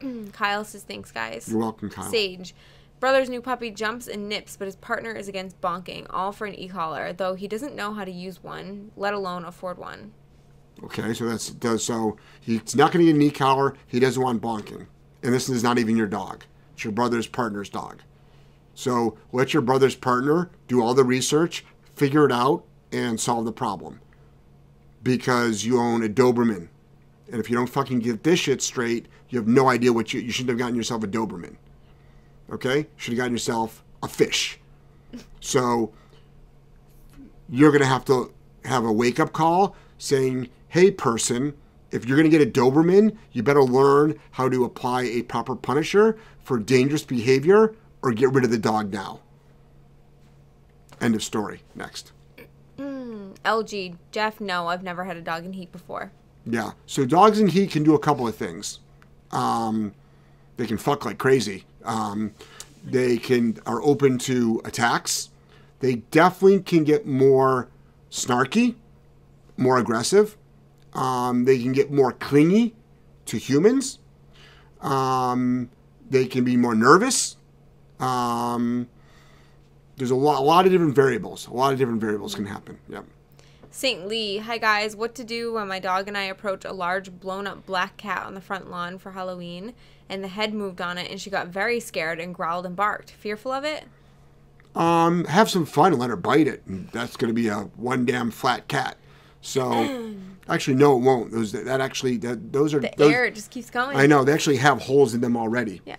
Kyle says, thanks, guys. You're welcome, Kyle. Sage. Brother's new puppy jumps and nips, but his partner is against bonking, all for an e collar, though he doesn't know how to use one, let alone afford one. Okay, so that's does so he's not going to get a knee collar. He doesn't want bonking, and this is not even your dog. It's your brother's partner's dog. So let your brother's partner do all the research, figure it out, and solve the problem. Because you own a Doberman, and if you don't fucking get this shit straight, you have no idea what you you shouldn't have gotten yourself a Doberman. Okay, should have gotten yourself a fish. So you're going to have to have a wake up call saying, hey, person, if you're going to get a Doberman, you better learn how to apply a proper punisher for dangerous behavior or get rid of the dog now. End of story. Next. LG, Jeff, no, I've never had a dog in heat before. Yeah. So dogs in heat can do a couple of things. Um, they can fuck like crazy. Um, they can are open to attacks. They definitely can get more snarky, more aggressive. Um, they can get more clingy to humans. Um, they can be more nervous. Um, there's a lot, a lot of different variables. A lot of different variables can happen. Yep. St. Lee, hi guys, what to do when my dog and I approach a large blown up black cat on the front lawn for Halloween and the head moved on it and she got very scared and growled and barked. Fearful of it? um, have some fun and let her bite it. And that's going to be a one damn flat cat. So, actually, no, it won't. Those that actually that those are The those, air just keeps going. I know they actually have holes in them already. Yeah.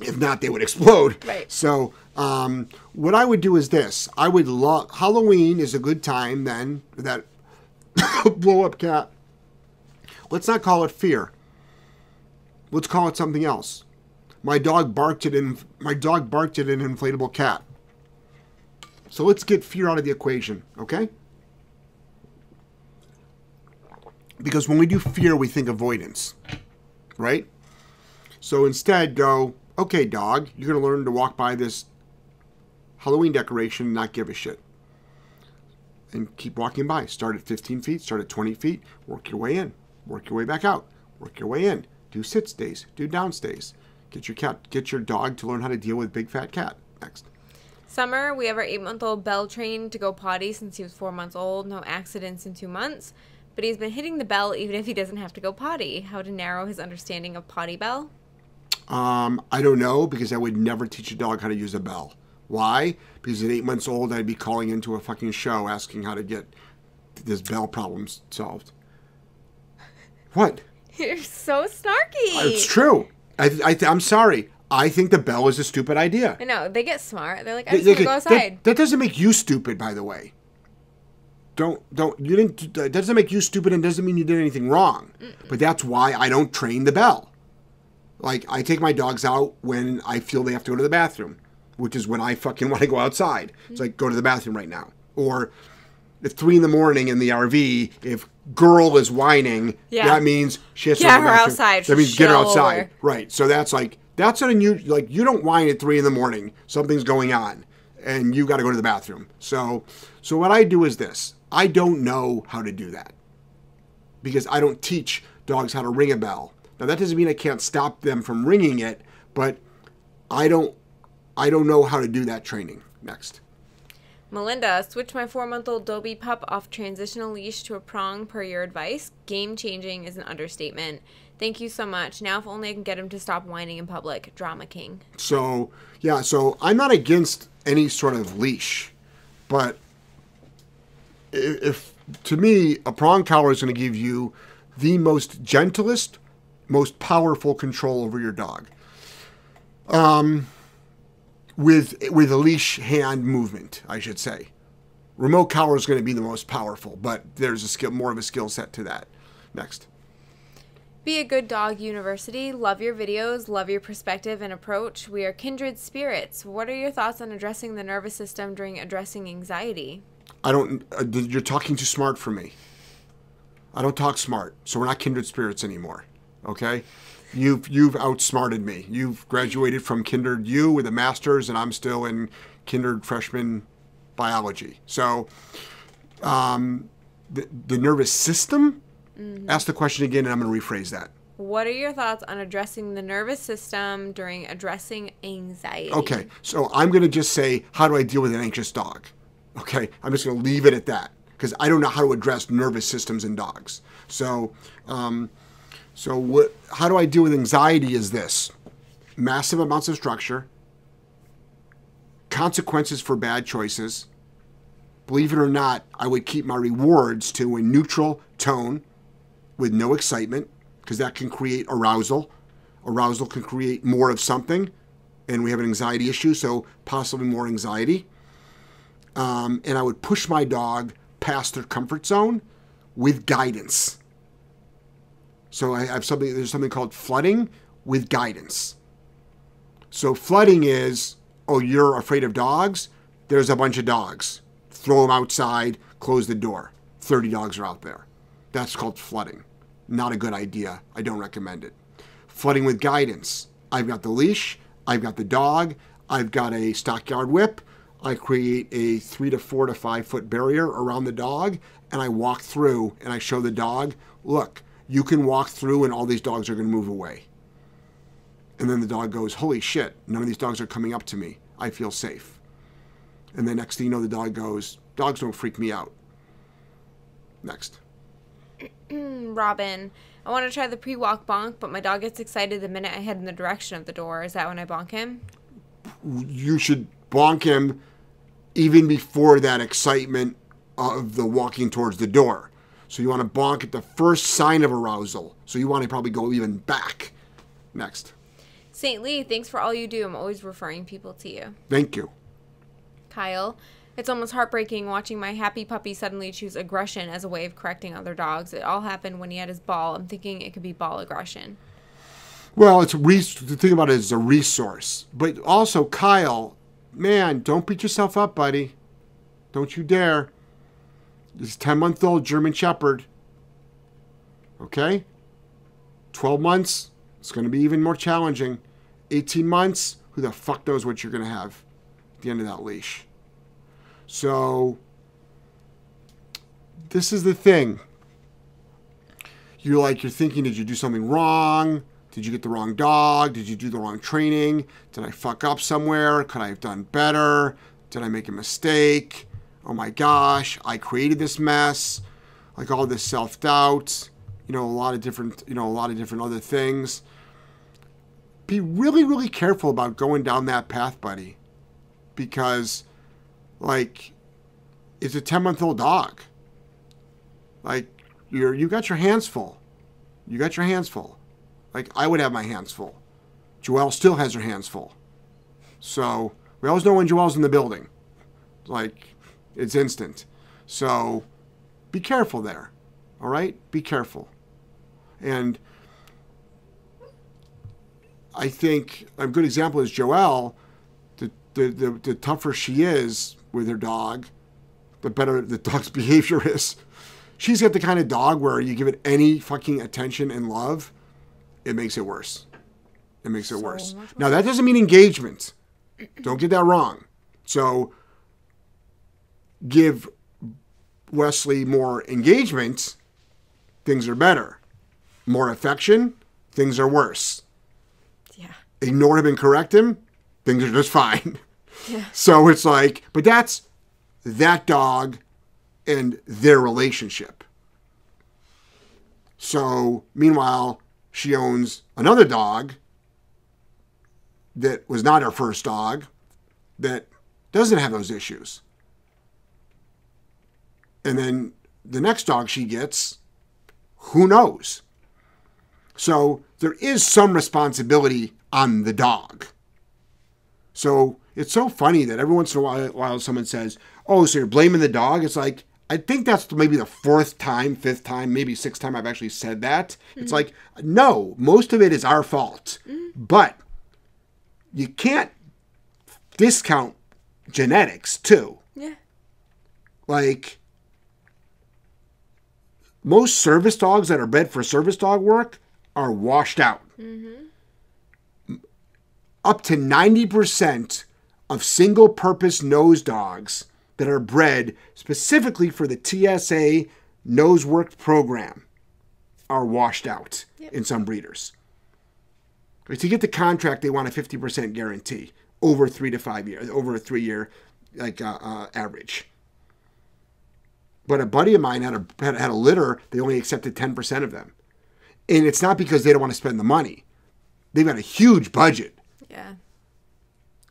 If not, they would explode. Right. So, um, what I would do is this: I would love Halloween is a good time then that blow up cat. Let's not call it fear. Let's call it something else. My dog barked at an my dog barked at an inflatable cat. So let's get fear out of the equation, okay? Because when we do fear, we think avoidance, right? So instead, go, okay, dog, you're going to learn to walk by this Halloween decoration and not give a shit. And keep walking by. Start at 15 feet, start at 20 feet, work your way in, work your way back out, work your way in. Do sit stays, do down stays. Get your cat, get your dog to learn how to deal with big fat cat. Next. Summer, we have our eight month old Bell trained to go potty since he was four months old. No accidents in two months. But he's been hitting the bell even if he doesn't have to go potty. How to narrow his understanding of potty bell? Um, I don't know because I would never teach a dog how to use a bell. Why? Because at eight months old, I'd be calling into a fucking show asking how to get this bell problem solved. What? You're so snarky. It's true. I, I, I'm sorry. I think the bell is a stupid idea. I know. They get smart. They're like, I They- just want to go that- outside. That, doesn't make you stupid, by the way. Don't don't you didn't. That doesn't make you stupid, and doesn't mean you did anything wrong. But that's why I don't train the bell. Like I take my dogs out when I feel they have to go to the bathroom, which is when I fucking want to go outside. It's like go to the bathroom right now, or at three in the morning in the RV. If girl is whining, Yeah. that means she has to Get go to the her bathroom. outside. That means get her outside. Right. So that's like that's an unusual. Like you don't whine at three in the morning. Something's going on, and you got to go to the bathroom. So, so what I do is this: I don't know how to do that because I don't teach dogs how to ring a bell. Now that doesn't mean I can't stop them from ringing it, but I don't. I don't know how to do that training. Next. Melinda, switch my four month old Dobie pup off transitional leash to a prong per your advice. Game changing is an understatement. Thank you so much. Now, if only I can get him to stop whining in public. Drama King. So yeah, so I'm not against any sort of leash, but if to me a prong collar is going to give you the most gentlest, most powerful control over your dog. Um, with with a leash hand movement, I should say. Remote collar is going to be the most powerful, but there's a skill, more of a skill set to that. Next. Be a good dog university. Love your videos, love your perspective and approach. We are kindred spirits. What are your thoughts on addressing the nervous system during addressing anxiety? I don't. Uh, you're talking too smart for me. I don't talk smart, so we're not kindred spirits anymore. Okay, you've you've outsmarted me. You've graduated from kindred U with a master's, and I'm still in kindred freshman biology. So, um, the the nervous system. Ask the question again, and I'm going to rephrase that. What are your thoughts on addressing the nervous system during addressing anxiety? Okay, so I'm going to just say, how do I deal with an anxious dog? Okay, I'm just going to leave it at that because I don't know how to address nervous systems in dogs. So, um, so what? How do I deal with anxiety? Is this massive amounts of structure, consequences for bad choices? Believe it or not, I would keep my rewards to a neutral tone with no excitement because that can create arousal. Arousal can create more of something, and we have an anxiety issue, so possibly more anxiety. Um, and I would push my dog past their comfort zone with guidance. So I have something. There's something called flooding with guidance. So flooding is, oh, you're afraid of dogs. There's a bunch of dogs. Throw them outside. Close the door. Thirty dogs are out there. That's called flooding. Not a good idea. I don't recommend it. Flooding with guidance. I've got the leash. I've got the dog. I've got a stockyard whip. I create a three to four to five foot barrier around the dog, and I walk through and I show the dog, look, you can walk through, and all these dogs are going to move away. And then the dog goes, holy shit, none of these dogs are coming up to me. I feel safe. And then next thing you know, the dog goes, dogs don't freak me out. Next. Robin, I want to try the pre walk bonk, but my dog gets excited the minute I head in the direction of the door. Is that when I bonk him? you should bonk him even before that excitement of the walking towards the door. So you want to bonk at the first sign of arousal. So you want to probably go even back. Next. St. Lee, thanks for all you do. I'm always referring people to you. Thank you. Kyle, it's almost heartbreaking watching my happy puppy suddenly choose aggression as a way of correcting other dogs. It all happened when he had his ball. I'm thinking it could be ball aggression. Well, it's a res- the thing about it is a resource, but also Kyle, man, don't beat yourself up, buddy. Don't you dare. This ten month old German Shepherd. Okay, twelve months. It's going to be even more challenging. Eighteen months. Who the fuck knows what you're going to have at the end of that leash? So this is the thing. You're like you're thinking, did you do something wrong? Did you get the wrong dog? Did you do the wrong training? Did I fuck up somewhere? Could I have done better? Did I make a mistake? Oh my gosh, I created this mess. Like all this self doubt, you know, a lot of different, you know, a lot of different other things. Be really, really careful about going down that path, buddy. Because, like, it's a 10 month old dog. Like, you're, you got your hands full. You got your hands full. Like I would have my hands full. Joelle still has her hands full. So we always know when Joelle's in the building. Like it's instant. So be careful there. All right? Be careful. And I think a good example is Joelle. The, the, the, the tougher she is with her dog, the better the dog's behavior is. She's got the kind of dog where you give it any fucking attention and love, it makes it worse. It makes it So worse. much Now that doesn't mean engagement. Don't get that wrong. So give Wesley more engagement, things are better. More affection, things are worse. Yeah. Ignore him and correct him, things are just fine. Yeah. So it's like, but that's that dog and their relationship. So meanwhile, she owns another dog that was not her first dog that doesn't have those issues. And then the next dog she gets, who knows? So there is some responsibility on the dog. So it's so funny that every once in a while, someone says, "Oh, so you're blaming the dog?" It's like I think that's maybe the fourth time, fifth time, maybe sixth time I've actually said that. It's mm-hmm. like no, most of it is our fault, mm-hmm. but you can't discount genetics too. Yeah. Like most service dogs that are bred for service dog work are washed out. Mm-hmm. Up to 90% of single purpose nose dogs that are bred specifically for the TSA nose work program are washed out in some breeders. But to get the contract, they want a 50% guarantee over three to five years, over a three year like uh, uh, average. But a buddy of mine had a had, had a litter. They only accepted ten percent of them, and it's not because they don't want to spend the money. They've got a huge budget. Yeah.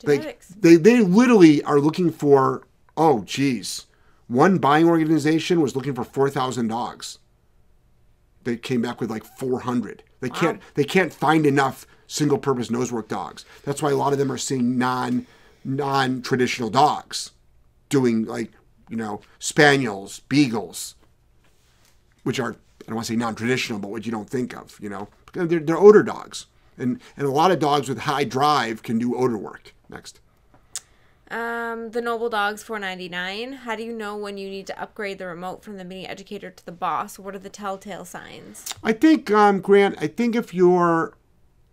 Like Genetics. they they literally are looking for. Oh, geez, one buying organization was looking for four thousand dogs. They came back with like four hundred. They can't they can't find enough single purpose nosework dogs. That's why a lot of them are seeing non non traditional dogs, doing like you know spaniels, beagles, which are I don't want to say non-traditional, but what you don't think of, you know, they're, they're odor dogs, and and a lot of dogs with high drive can do odor work. Next, Um, the Noble Dogs 499. How do you know when you need to upgrade the remote from the mini educator to the boss? What are the telltale signs? I think um, Grant. I think if you're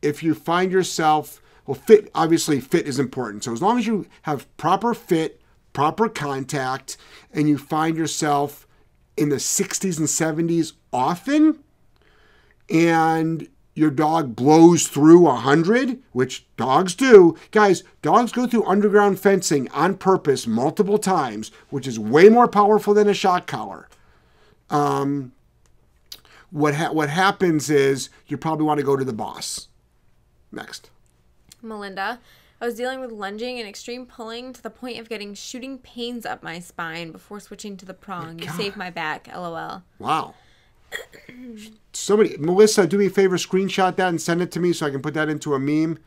if you find yourself well, fit obviously fit is important. So as long as you have proper fit, proper contact, and you find yourself in the 60s and 70s often, and your dog blows through 100, which dogs do. Guys, dogs go through underground fencing on purpose multiple times, which is way more powerful than a shock collar. Um, what ha- what happens is you probably want to go to the boss. Next. Melinda. I was dealing with lunging and extreme pulling to the point of getting shooting pains up my spine before switching to the prong. You saved my back. LOL. Wow. Somebody, Melissa, do me a favor, screenshot that and send it to me so I can put that into a meme.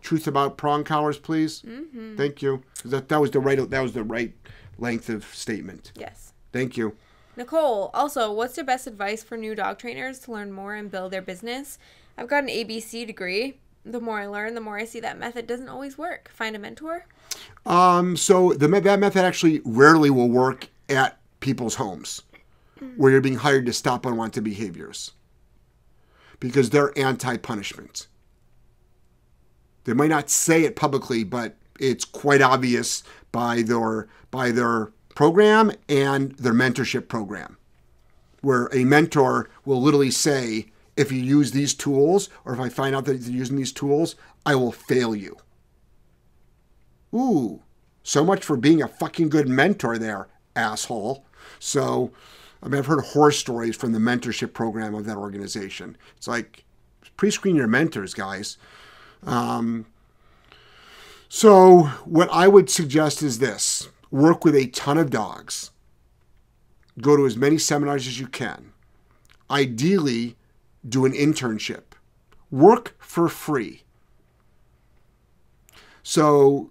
truth about prong collars, please? Mm-hmm. Thank you. That, that was the right that was the right length of statement. Yes. Thank you. Nicole, also, what's your best advice for new dog trainers to learn more and build their business? I've got an ABC degree. The more I learn, the more I see that method doesn't always work. Find a mentor? Um, so the that method actually rarely will work at people's homes where you're being hired to stop unwanted behaviors because they're anti-punishment. They might not say it publicly, but it's quite obvious by their by their program and their mentorship program, where a mentor will literally say, "If you use these tools, or if I find out that you're using these tools, I will fail you." Ooh, so much for being a fucking good mentor there, asshole. So, I mean, I've heard horror stories from the mentorship program of that organization. It's like, pre screen your mentors, guys. Um, so, what I would suggest is this work with a ton of dogs, go to as many seminars as you can. Ideally, do an internship, work for free. So,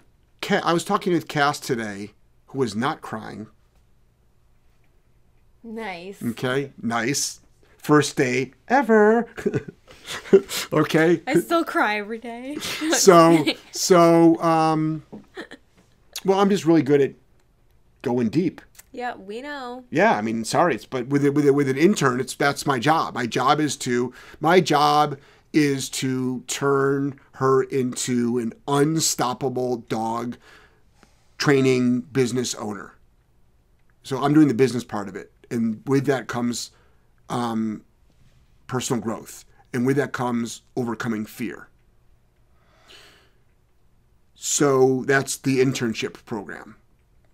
I was talking with Cass today, who was not crying. Nice. Okay, nice. First day ever. okay. I still cry every day. So, so, um, well, I'm just really good at going deep. yeah, we know. Yeah, I mean, sorry, it's but with it, with it, with an intern, it's that's my job. My job is to my job is to turn her into an unstoppable dog training business owner. So I'm doing the business part of it, and with that comes um, personal growth, and with that comes overcoming fear. So that's the internship program.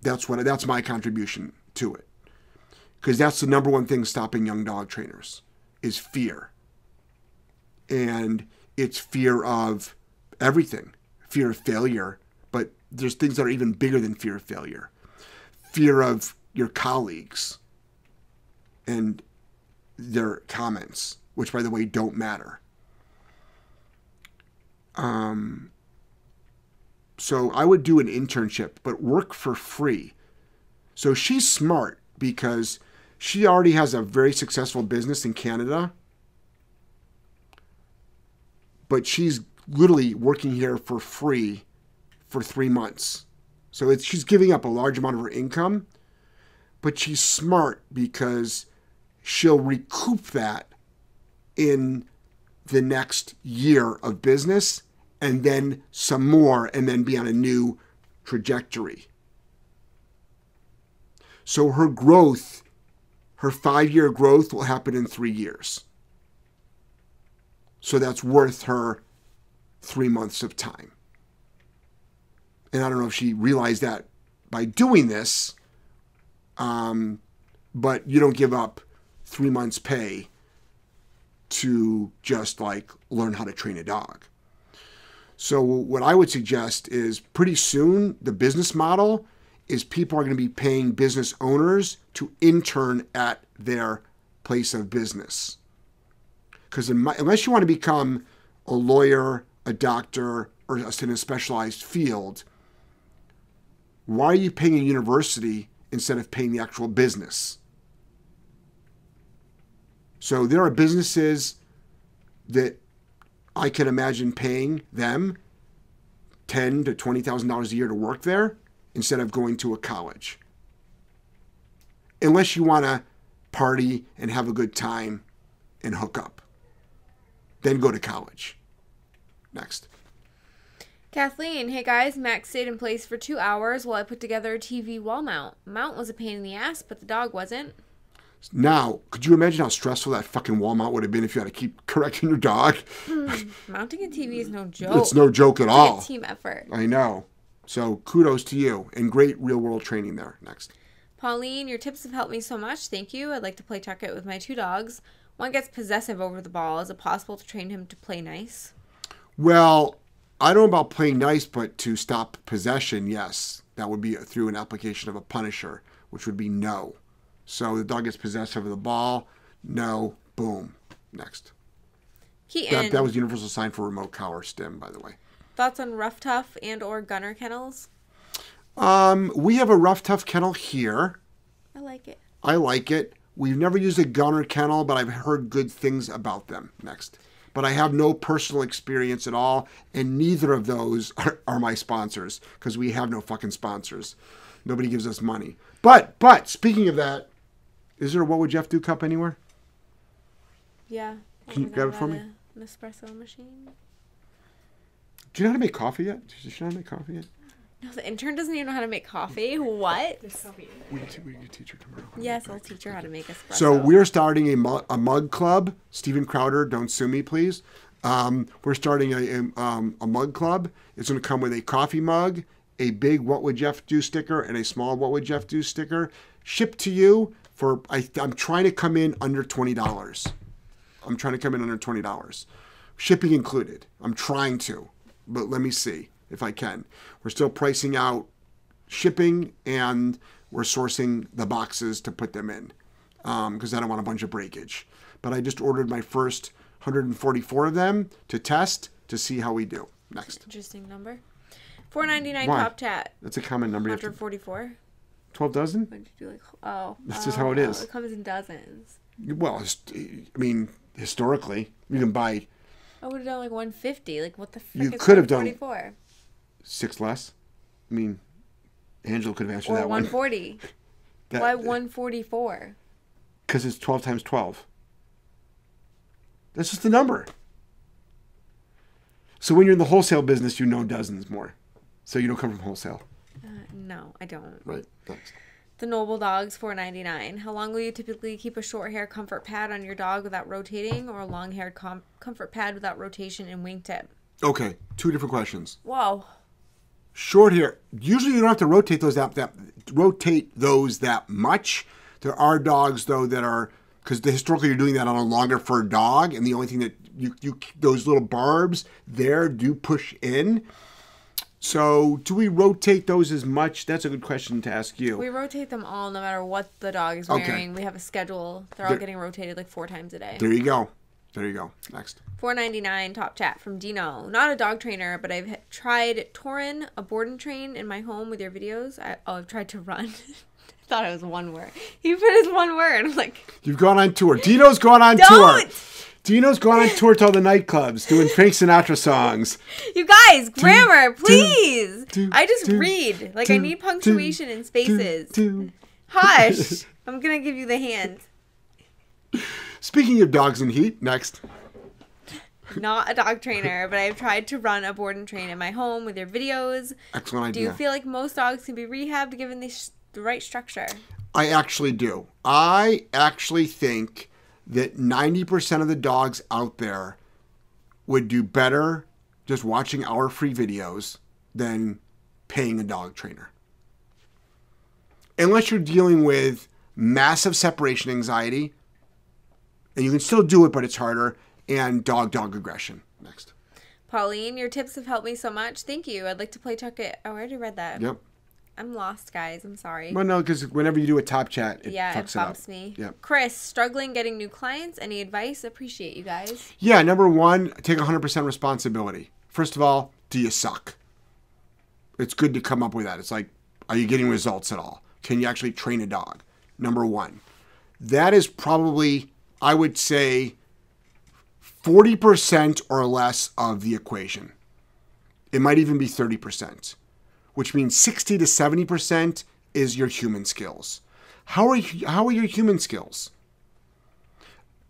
That's what that's my contribution to it. Because that's the number one thing stopping young dog trainers is fear. And it's fear of everything. Fear of failure, but there's things that are even bigger than fear of failure. Fear of your colleagues and their comments, which by the way don't matter. Um so I would do an internship, but work for free. So she's smart because she already has a very successful business in Canada, but she's literally working here for free for three months. So she's giving up a large amount of her income, but she's smart because she'll recoup that in the next year of business and then some more and then be on a new trajectory. So her growth, her five year growth will happen in three years. So that's worth her three months of time. And I don't know if she realized that by doing this, um, but you don't give up three months' pay to just like learn how to train a dog. So what I would suggest is pretty soon the business model is people are going to be paying business owners to intern at their place of business. Because unless you want to become a lawyer, a doctor, or just in a specialized field, why are you paying a university instead of paying the actual business? So there are businesses that I can imagine paying them ten to twenty thousand dollars a year to work there instead of going to a college. Unless you want to party and have a good time and hook up, then go to college. Next. Kathleen, hey guys, Max stayed in place for two hours while I put together a TV wall mount. Mount was a pain in the ass, but the dog wasn't. Now, could you imagine how stressful that fucking wall mount would have been if you had to keep correcting your dog? Hmm, mounting a TV is no joke. It's no joke at It's all. a team effort. I know. So kudos to you and great real world training there. Next. Pauline, your tips have helped me so much. Thank you. I'd like to play tuck it with my two dogs. One gets possessive over the ball. Is it possible to train him to play nice? Well, I don't know about playing nice, but to stop possession, yes. That would be through an application of a punisher, which would be no. So the dog gets possessive of the ball, no, boom. Next. Keaton. That, that was the universal sign for remote collar stem, by the way. Thoughts on Ruff Tuff and or gunner kennels? Um, we have a Ruff Tuff kennel here. I like it. I like it. We've never used a gunner kennel, but I've heard good things about them. Next. But I have no personal experience at all, and neither of those are, are my sponsors because we have no fucking sponsors. Nobody gives us money. But but speaking of that, is there a What Would Jeff Do cup anywhere? Yeah. Can you grab it for me? the Nespresso machine. Do you know how to make coffee yet? Does she know how to make coffee yet? No, the intern doesn't even know how to make coffee. What? We can, t- we can teach her tomorrow. Yes, I'll teach her how to make a espresso. So we're starting a, mu- a mug club. Steven Crowder, don't sue me, please. Um, we're starting a, a, um, a mug club. It's going to come with a coffee mug, a big "What Would Jeff Do" sticker, and a small "What Would Jeff Do" sticker, shipped to you for I, I'm trying to come in under twenty dollars. I'm trying to come in under twenty dollars, shipping included. I'm trying to, but let me see if I can. We're still pricing out shipping and we're sourcing the boxes to put them in because um, I don't want a bunch of breakage. But I just ordered my first 144 of them to test to see how we do. Next. Interesting number. 499 Why? top tat. That's a common number. 144. Twelve dozen? You do? Like, oh, that's oh, just how it oh, is. Oh, it comes in dozens. Well, I mean, historically, you can buy. I would have done like one fifty. Like what the? you could have done six less. I mean, Angela could have answered or that 140. Uh, one. 140. Why 144? Because it's 12 times 12. That's just the number. So when you're in the wholesale business, you know dozens more. So you don't come from wholesale. No, I don't. Right. Next. The Noble Dogs four ninety nine. How long will you typically keep a short hair comfort pad on your dog without rotating, or a long haired com- comfort pad without rotation and wingtip? Okay, two different questions. Whoa. Short hair. Usually, you don't have to rotate those that, that rotate those that much. There are dogs though that are because historically you're doing that on a longer fur dog, and the only thing that you you those little barbs there do push in. So, do we rotate those as much? That's a good question to ask you. We rotate them all no matter what the dog is Okay. wearing. We have a schedule. They're all getting rotated like four times a day. There you go. There you go. Next. Four ninety nine top chat from Dino. Not a dog trainer, but I've tried Torin, a board and train in my home with your videos. I, oh, I've tried to run. I thought it was one word. He put his one word. I'm like, You've gone on tour. Dino's gone on tour. Dino's gone on tour to all the nightclubs doing Frank Sinatra songs. you guys, grammar, please. do, I just do, read. Like I need punctuation do, and spaces. Do, do. Hush. I'm gonna give you the hand. Speaking of dogs in heat, next. Not a dog trainer, but I've tried to run a board and train in my home with your videos. Excellent idea. Do you feel like most dogs can be rehabbed given the, sh- the right structure? I actually do. I actually think that 90% of the dogs out there would do better just watching our free videos than paying a dog trainer. Unless you're dealing with massive separation anxiety, and you can still do it, but it's harder, and dog dog aggression. Next. Pauline, your tips have helped me so much. Thank you. I'd like to play Tuck It. Oh, I already read that. Yep. I'm lost, guys. I'm sorry. Well, no, because whenever you do a top chat, it yeah, it fucks it, me. Yep. Chris, struggling getting new clients. Any advice? Appreciate you guys. Yeah, number one, take 100% responsibility. First of all, do you suck? It's good to come up with that. It's like, are you getting results at all? Can you actually train a dog? Number one. That is probably, I would say, 40% or less of the equation. It might even be 30%, which means 60 to 70% is your human skills. How are, you, how are your human skills?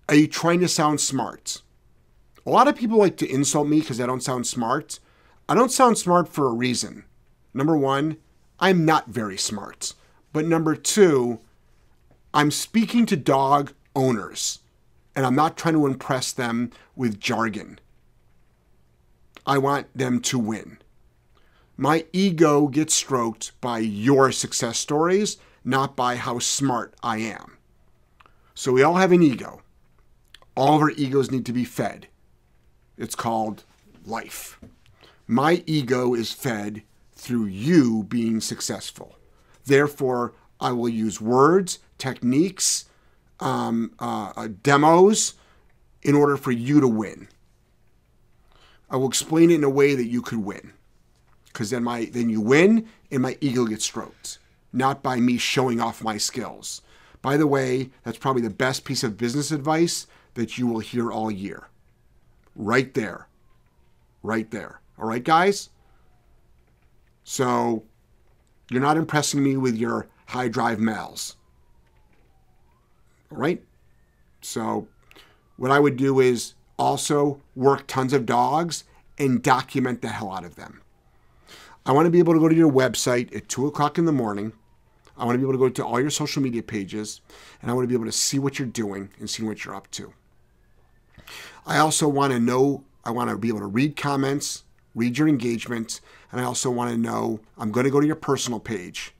Are you trying to sound smart? A lot of people like to insult me because I don't sound smart. I don't sound smart for a reason. Number one, I'm not very smart. But number two, I'm speaking to dog owners and I'm not trying to impress them with jargon. I want them to win. My ego gets stroked by your success stories, not by how smart I am. So we all have an ego. All of our egos need to be fed. It's called life. My ego is fed through you being successful. Therefore, I will use words, techniques, um, uh, uh, demos in order for you to win. I will explain it in a way that you could win. Because then my then you win and my ego gets stroked. Not by me showing off my skills. By the way, that's probably the best piece of business advice that you will hear all year. Right there. Right there. All right, guys? So you're not impressing me with your high drive males. All right? So what I would do is also work tons of dogs and document the hell out of them. I want to be able to go to your website at 2 o'clock in the morning. I want to be able to go to all your social media pages and I want to be able to see what you're doing and see what you're up to. I also want to know, I want to be able to read comments, read your engagement, and I also want to know I'm going to go to your personal page.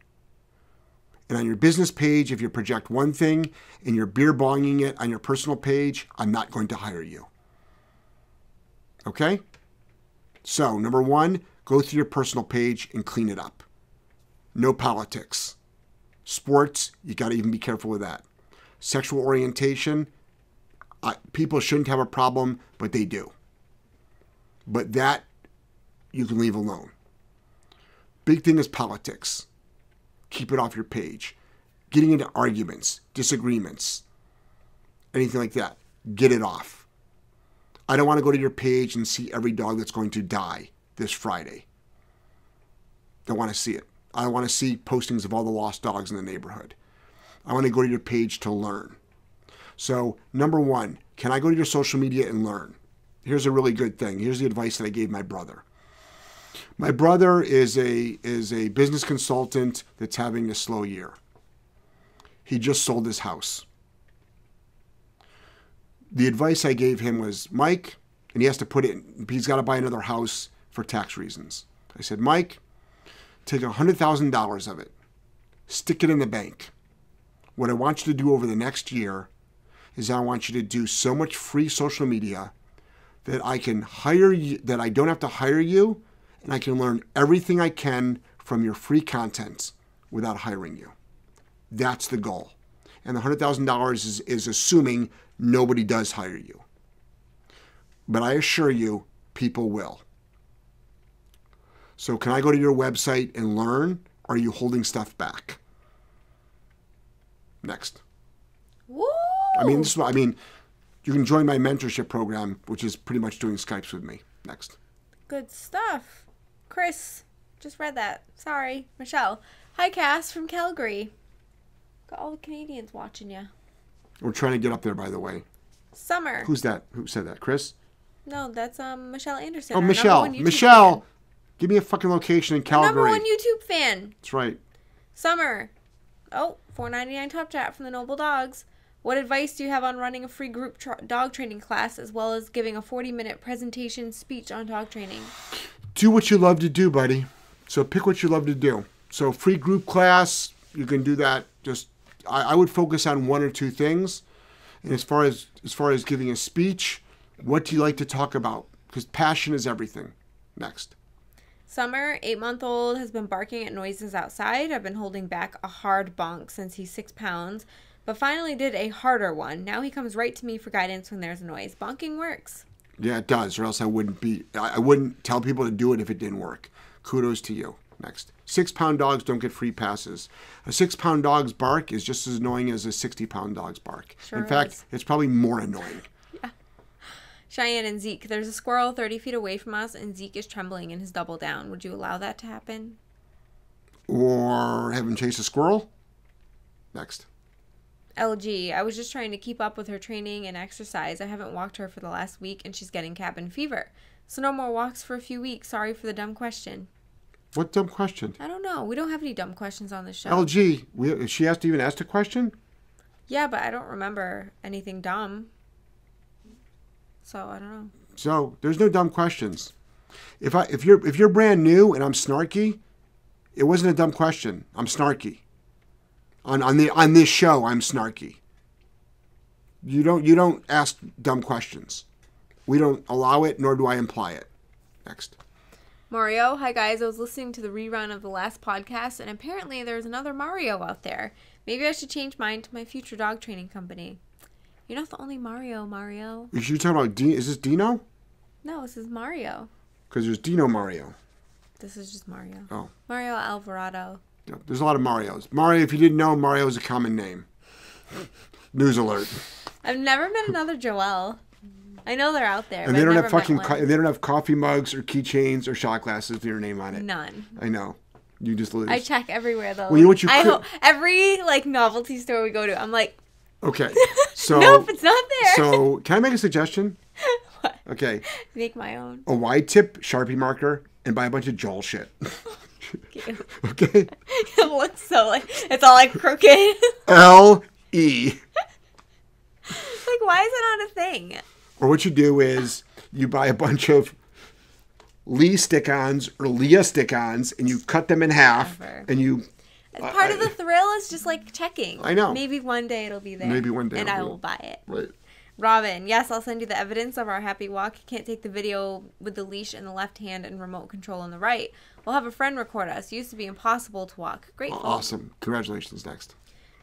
And on your business page, if you project one thing and you're beer bonging it on your personal page, I'm not going to hire you. Okay? So, number one, go through your personal page and clean it up. No politics. Sports, you got to even be careful with that. Sexual orientation, people shouldn't have a problem, but they do. But that you can leave alone. Big thing is politics. Keep it off your page. Getting into arguments, disagreements, anything like that, get it off. I don't want to go to your page and see every dog that's going to die this Friday. Don't want to see it. I want to see postings of all the lost dogs in the neighborhood. I want to go to your page to learn. So, number one, can I go to your social media and learn? Here's a really good thing. Here's the advice that I gave my brother. My brother is a is a business consultant that's having a slow year. He just sold his house. The advice I gave him was, Mike, and he has to put it he's got to buy another house for tax reasons. I said, Mike, take $100,000 of it, stick it in the bank. What I want you to do over the next year is I want you to do so much free social media that I can hire you, that I don't have to hire you, and I can learn everything I can from your free content without hiring you. That's the goal. And the $100,000 is, is assuming nobody does hire you. But I assure you, people will. So, can I go to your website and learn? Are you holding stuff back? Next. Woo! I mean, this is what I mean. You can join my mentorship program, which is pretty much doing Skypes with me. Next. Good stuff. Chris, just read that. Sorry. Michelle. Hi, Cass from Calgary. Got all the Canadians watching you. We're trying to get up there, by the way. Summer. Who's that? Who said that? Chris? No, that's um Michelle Anderson. Oh, Michelle. Michelle. Give me a fucking location in Calgary. Number one YouTube fan. That's right. Summer. Oh, four ninety nine top chat from the Noble Dogs. What advice do you have on running a free group tr- dog training class as well as giving a 40 minute presentation speech on dog training? do what you love to do, buddy. So pick what you love to do. So free group class, you can do that. Just I, I would focus on one or two things. And as far as as far as giving a speech, what do you like to talk about? Because passion is everything. Next. Summer, eight month old, has been barking at noises outside. I've been holding back a hard bonk since he's six pounds, but finally did a harder one. Now he comes right to me for guidance when there's a noise. Bonking works. Yeah, it does, or else I wouldn't be. I wouldn't tell people to do it if it didn't work. Kudos to you. Next. Six pound dogs don't get free passes. A six pound dog's bark is just as annoying as a 60 pound dog's bark. Sure In fact, is. it's probably more annoying. Cheyenne and Zeke, there's a squirrel 30 feet away from us, and Zeke is trembling in his double down. Would you allow that to happen? Or have him chase a squirrel. Next. LG, I was just trying to keep up with her training and exercise. I haven't walked her for the last week, and she's getting cabin fever. So no more walks for a few weeks. Sorry for the dumb question. What dumb question? I don't know. We don't have any dumb questions on the show. LG, we, she asked even asked a question? Yeah, but I don't remember anything dumb. So I don't know. So there's no dumb questions. If I if you're if you're brand new and I'm snarky, it wasn't a dumb question. I'm snarky. On on the on this show, I'm snarky. You don't you don't ask dumb questions. We don't allow it, nor do I imply it. Next. Mario, hi guys. I was listening to the rerun of the last podcast, and apparently there's another Mario out there. Maybe I should change mine to my future dog training company. You're not the only Mario, Mario. Is you talking about Dino? Is this Dino? No, this is Mario. Because there's Dino Mario. This is just Mario. Oh. Mario Alvarado. Yeah, There's a lot of Marios. Mario, if you didn't know, Mario is a common name. News alert. I've never met another Joelle. I know they're out there. And they don't have fucking co- they don't have coffee mugs or keychains or shot glasses with your name on it. None. I know. You just lose. I check everywhere though. Well, you know what you I could- hope every like novelty store we go to, I'm like, okay. So nope, it's not there. so can I make a suggestion? What? Okay. Make my own. A wide tip Sharpie marker and buy a bunch of Joel shit. Okay. it looks so like it's all like crooked. L E. like, why is it not a thing? Or what you do is you buy a bunch of Lee stick-ons or Leah stick-ons and you cut them in half Never. and you Part of the thrill is just like checking. I know. Maybe one day it'll be there. Maybe one day and I will buy it. right. Robin, yes, I'll send you the evidence of our happy walk. Can't take the video with the leash in the left hand and remote control in the right. We'll have a friend record us. Used to be impossible to walk. Great. Awesome. Congratulations. Next.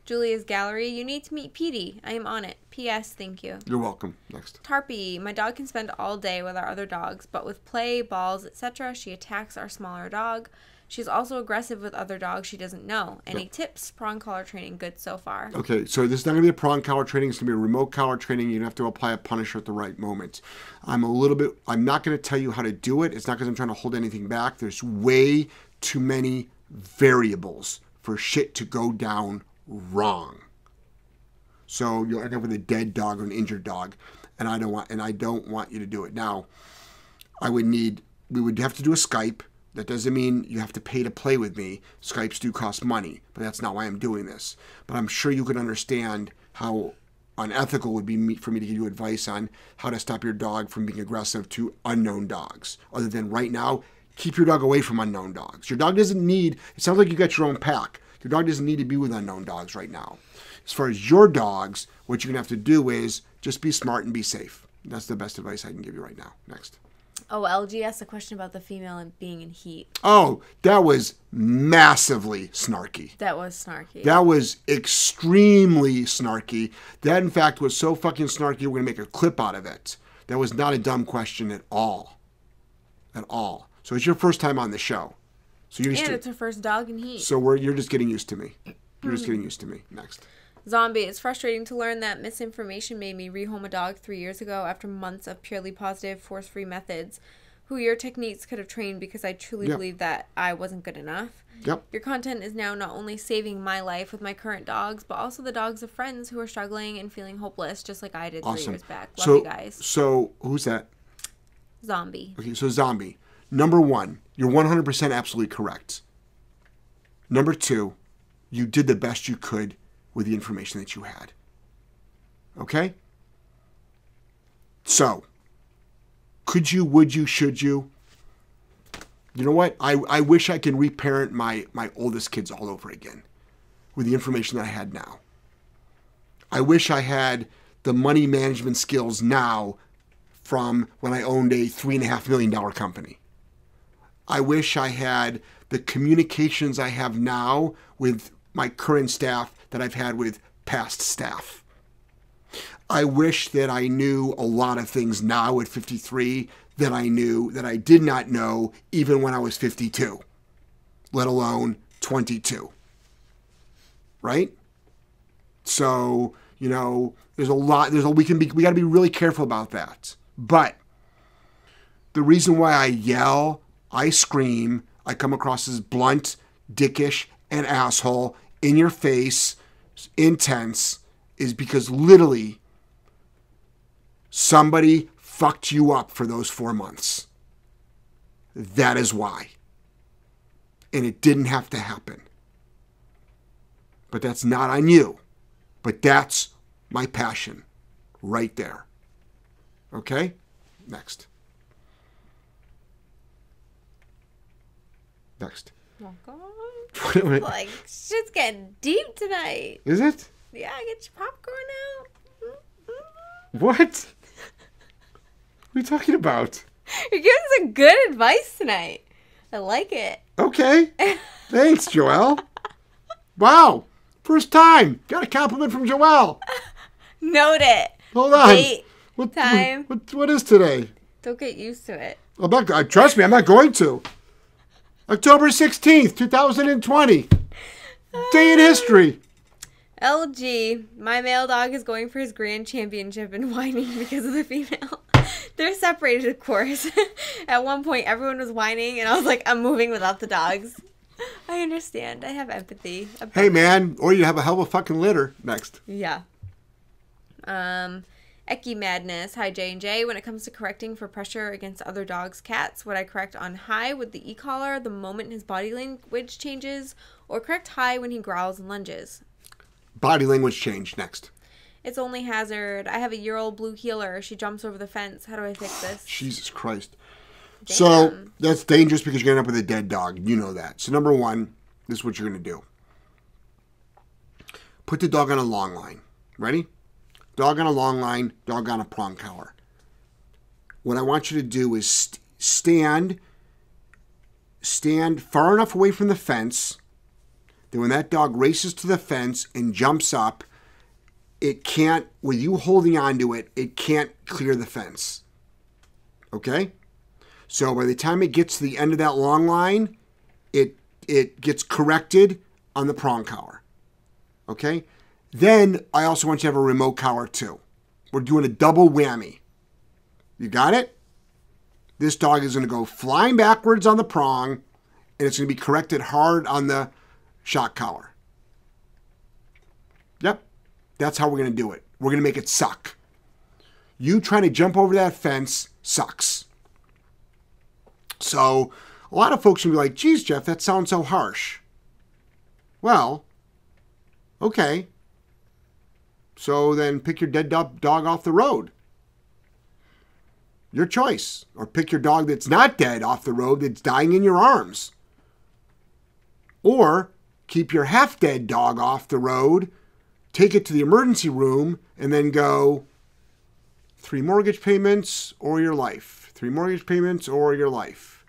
Julia's gallery. You need to meet Petey. I am on it. P.S. Thank you. You're welcome. Next. Tarpy, my dog can spend all day with our other dogs, but with play, balls, etc., she attacks our smaller dog. She's also aggressive with other dogs she doesn't know. Any tips? Prong collar training good so far. Okay, so this is not going to be a prong collar training. It's going to be a remote collar training. You have to apply a punisher at the right moment. I'm a little bit. I'm not going to tell you how to do it. It's not because I'm trying to hold anything back. There's way too many variables for shit to go down wrong. So you'll end up with a dead dog or an injured dog, and I don't want. And I don't want you to do it now. I would need. We would have to do a Skype. That doesn't mean you have to pay to play with me. Skypes do cost money, but that's not why I'm doing this. But I'm sure you can understand how unethical it would be for me to give you advice on how to stop your dog from being aggressive to unknown dogs. Other than right now, keep your dog away from unknown dogs. Your dog doesn't need. It sounds like you got your own pack. Your dog doesn't need to be with unknown dogs right now. As far as your dogs, what you're gonna have to do is just be smart and be safe. That's the best advice I can give you right now. Next. Oh, LG asked a question about the female and being in heat. Oh, that was massively snarky. That was snarky. That was extremely snarky. That, in fact, was so fucking snarky, we're going to make a clip out of it. That was not a dumb question at all. At all. So it's your first time on the show. So you're used and to it's her first dog in heat. So we're, you're just getting used to me. You're just getting used to me. Next. Zombie, it's frustrating to learn that misinformation made me rehome a dog three years ago after months of purely positive, force free methods. Who your techniques could have trained because I truly Yeah. believe that I wasn't good enough. Yep. Your content is now not only saving my life with my current dogs, but also the dogs of friends who are struggling and feeling hopeless, just like I did three years back. Love so, you guys. so who's that? Zombie. Okay, so zombie. Number one, you're 100% absolutely correct. Number two, you did the best you could with the information that you had. Okay? So, could you, would you, should you? You know what? I, I wish I could reparent my, my oldest kids all over again with the information that I had now. I wish I had the money management skills now from when I owned a three and a half million dollar company. I wish I had the communications I have now with my current staff that I've had with past staff. I wish that I knew a lot of things now at 53 that I knew that I did not know even when I was 52, let alone 22. Right? So, you know, there's a lot there's a we can be we got to be really careful about that. But the reason why I yell, I scream, I come across as blunt, dickish, and asshole in your face, intense, is because literally somebody fucked you up for those four months. That is why. And it didn't have to happen. But that's not on you. But that's my passion right there. Okay? Next. Next. God. Like, shit's getting deep tonight. Is it? Yeah, get your popcorn out. Mm-hmm. What? What are you talking about? You're giving some good advice tonight. I like it. Okay. Thanks, Joelle. Wow. First time. Got a compliment from Joelle. Note it. Hold on. Date, what, time. What, what is today? Don't get used to it. I'm not, trust me, I'm not going to. October 16th, 2020. Day in history. LG, my male dog is going for his grand championship and whining because of the female. They're separated, of course. At one point, everyone was whining, and I was like, I'm moving without the dogs. I understand. I have empathy. Hey, man, or you have a hell of a fucking litter next. Yeah. Um, Eki Madness. Hi, J&J. When it comes to correcting for pressure against other dogs' cats, would I correct on high with the e-collar the moment his body language changes, or correct high when he growls and lunges? Body language change next. It's only hazard. I have a year old blue heeler. She jumps over the fence. How do I fix this? Jesus Christ. So that's dangerous because you're going to end up with a dead dog. You know that. So, number one, this is what you're going to do put the dog on a long line. Ready? Dog on a long line, dog on a prong collar. What I want you to do is st- stand stand far enough away from the fence that when that dog races to the fence and jumps up, it can't, with you holding onto it, it can't clear the fence. Okay? So by the time it gets to the end of that long line, it it gets corrected on the prong collar. Okay? Then I also want you to have a remote collar too. We're doing a double whammy. You got it? This dog is going to go flying backwards on the prong and it's going to be corrected hard on the shock collar. Yep. That's how we're going to do it. We're going to make it suck. You trying to jump over that fence sucks. So, a lot of folks will be like, geez, Jeff, that sounds so harsh. Well, okay. So then pick your dead dog off the road. Your choice. Or pick your dog that's not dead off the road that's dying in your arms. Or keep your half dead dog off the road, take it to the emergency room, and then go three mortgage payments or your life. Three mortgage payments or your life.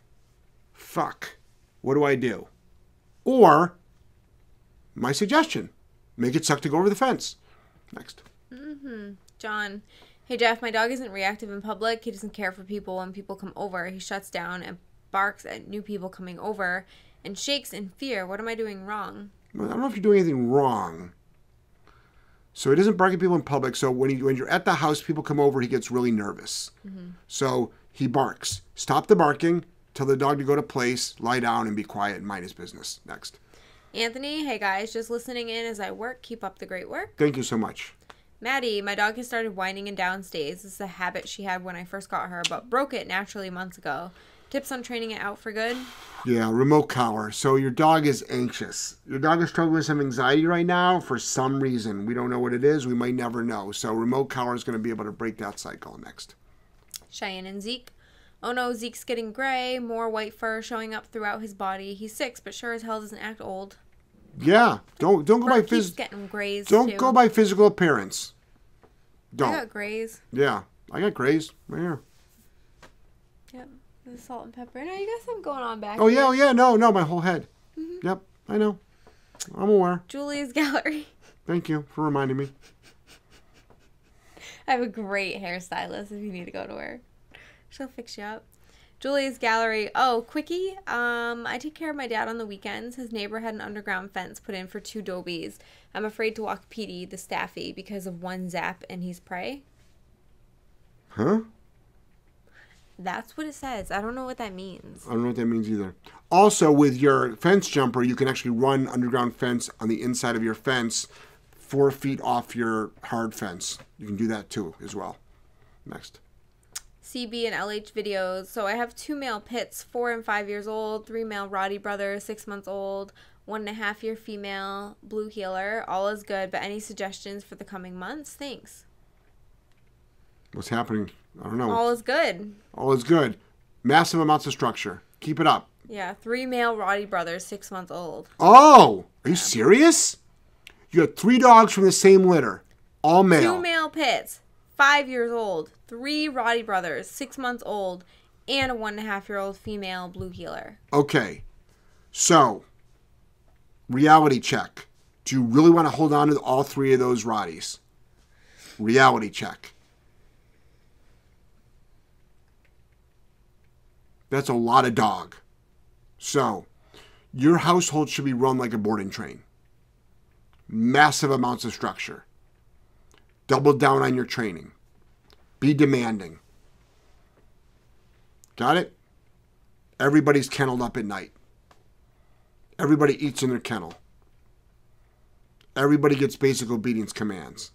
Fuck. What do I do? Or, my suggestion make it suck to go over the fence. Next. Mm-hmm. John. Hey Jeff, my dog isn't reactive in public. He doesn't care for people when people come over. He shuts down and barks at new people coming over and shakes in fear. What am I doing wrong? Well, I don't know if you're doing anything wrong. So he doesn't bark at people in public. So when, he, when you're at the house, people come over, he gets really nervous. Mm-hmm. So he barks. Stop the barking. Tell the dog to go to place, lie down, and be quiet and mind his business. Next. Anthony, hey guys, just listening in as I work. Keep up the great work. Thank you so much. Maddie, my dog has started whining and downstays. This is a habit she had when I first got her, but broke it naturally months ago. Tips on training it out for good? Yeah, remote collar. So your dog is anxious. Your dog is struggling with some anxiety right now for some reason. We don't know what it is. We might never know. So remote collar is going to be able to break that cycle next. Cheyenne and Zeke. Oh no, Zeke's getting gray, more white fur showing up throughout his body. He's six, but sure as hell doesn't act old. Yeah, don't don't go by Bert keeps phys- getting grays don't too. go by physical appearance. Don't. I got grays. Yeah, I got grays right here. Yep, the salt and pepper. No, you got something going on back. Oh yeah, oh yeah, no, no, my whole head. Mm-hmm. Yep, I know. I'm aware. Julie's gallery. Thank you for reminding me. I have a great hairstylist if you need to go to her. She'll fix you up. Julie's gallery. Oh, quickie. Um, I take care of my dad on the weekends. His neighbor had an underground fence put in for two dobies. I'm afraid to walk Petey, the staffy, because of one zap and he's prey. Huh? That's what it says. I don't know what that means. I don't know what that means either. Also, with your fence jumper, you can actually run underground fence on the inside of your fence, four feet off your hard fence. You can do that too, as well. Next. CB and LH videos. So I have two male pits, four and five years old, three male Rottie brothers, six months old, one and a half year female blue heeler. All is good, but any suggestions for the coming months? Thanks. What's happening? I don't know. All is good. All is good. Massive amounts of structure. Keep it up. Yeah, three male Rottie brothers, six months old. Oh, are you serious? You had three dogs from the same litter, all male. Two male pits, five years old, three Rottie brothers, six months old, and a one and a half year old female blue heeler. Okay, so reality check. Do you really want to hold on to all three of those Rotties? Reality check. That's a lot of dog. So, your household should be run like a board and train. Massive amounts of structure. Double down on your training. Be demanding. Got it? Everybody's kenneled up at night. Everybody eats in their kennel. Everybody gets basic obedience commands.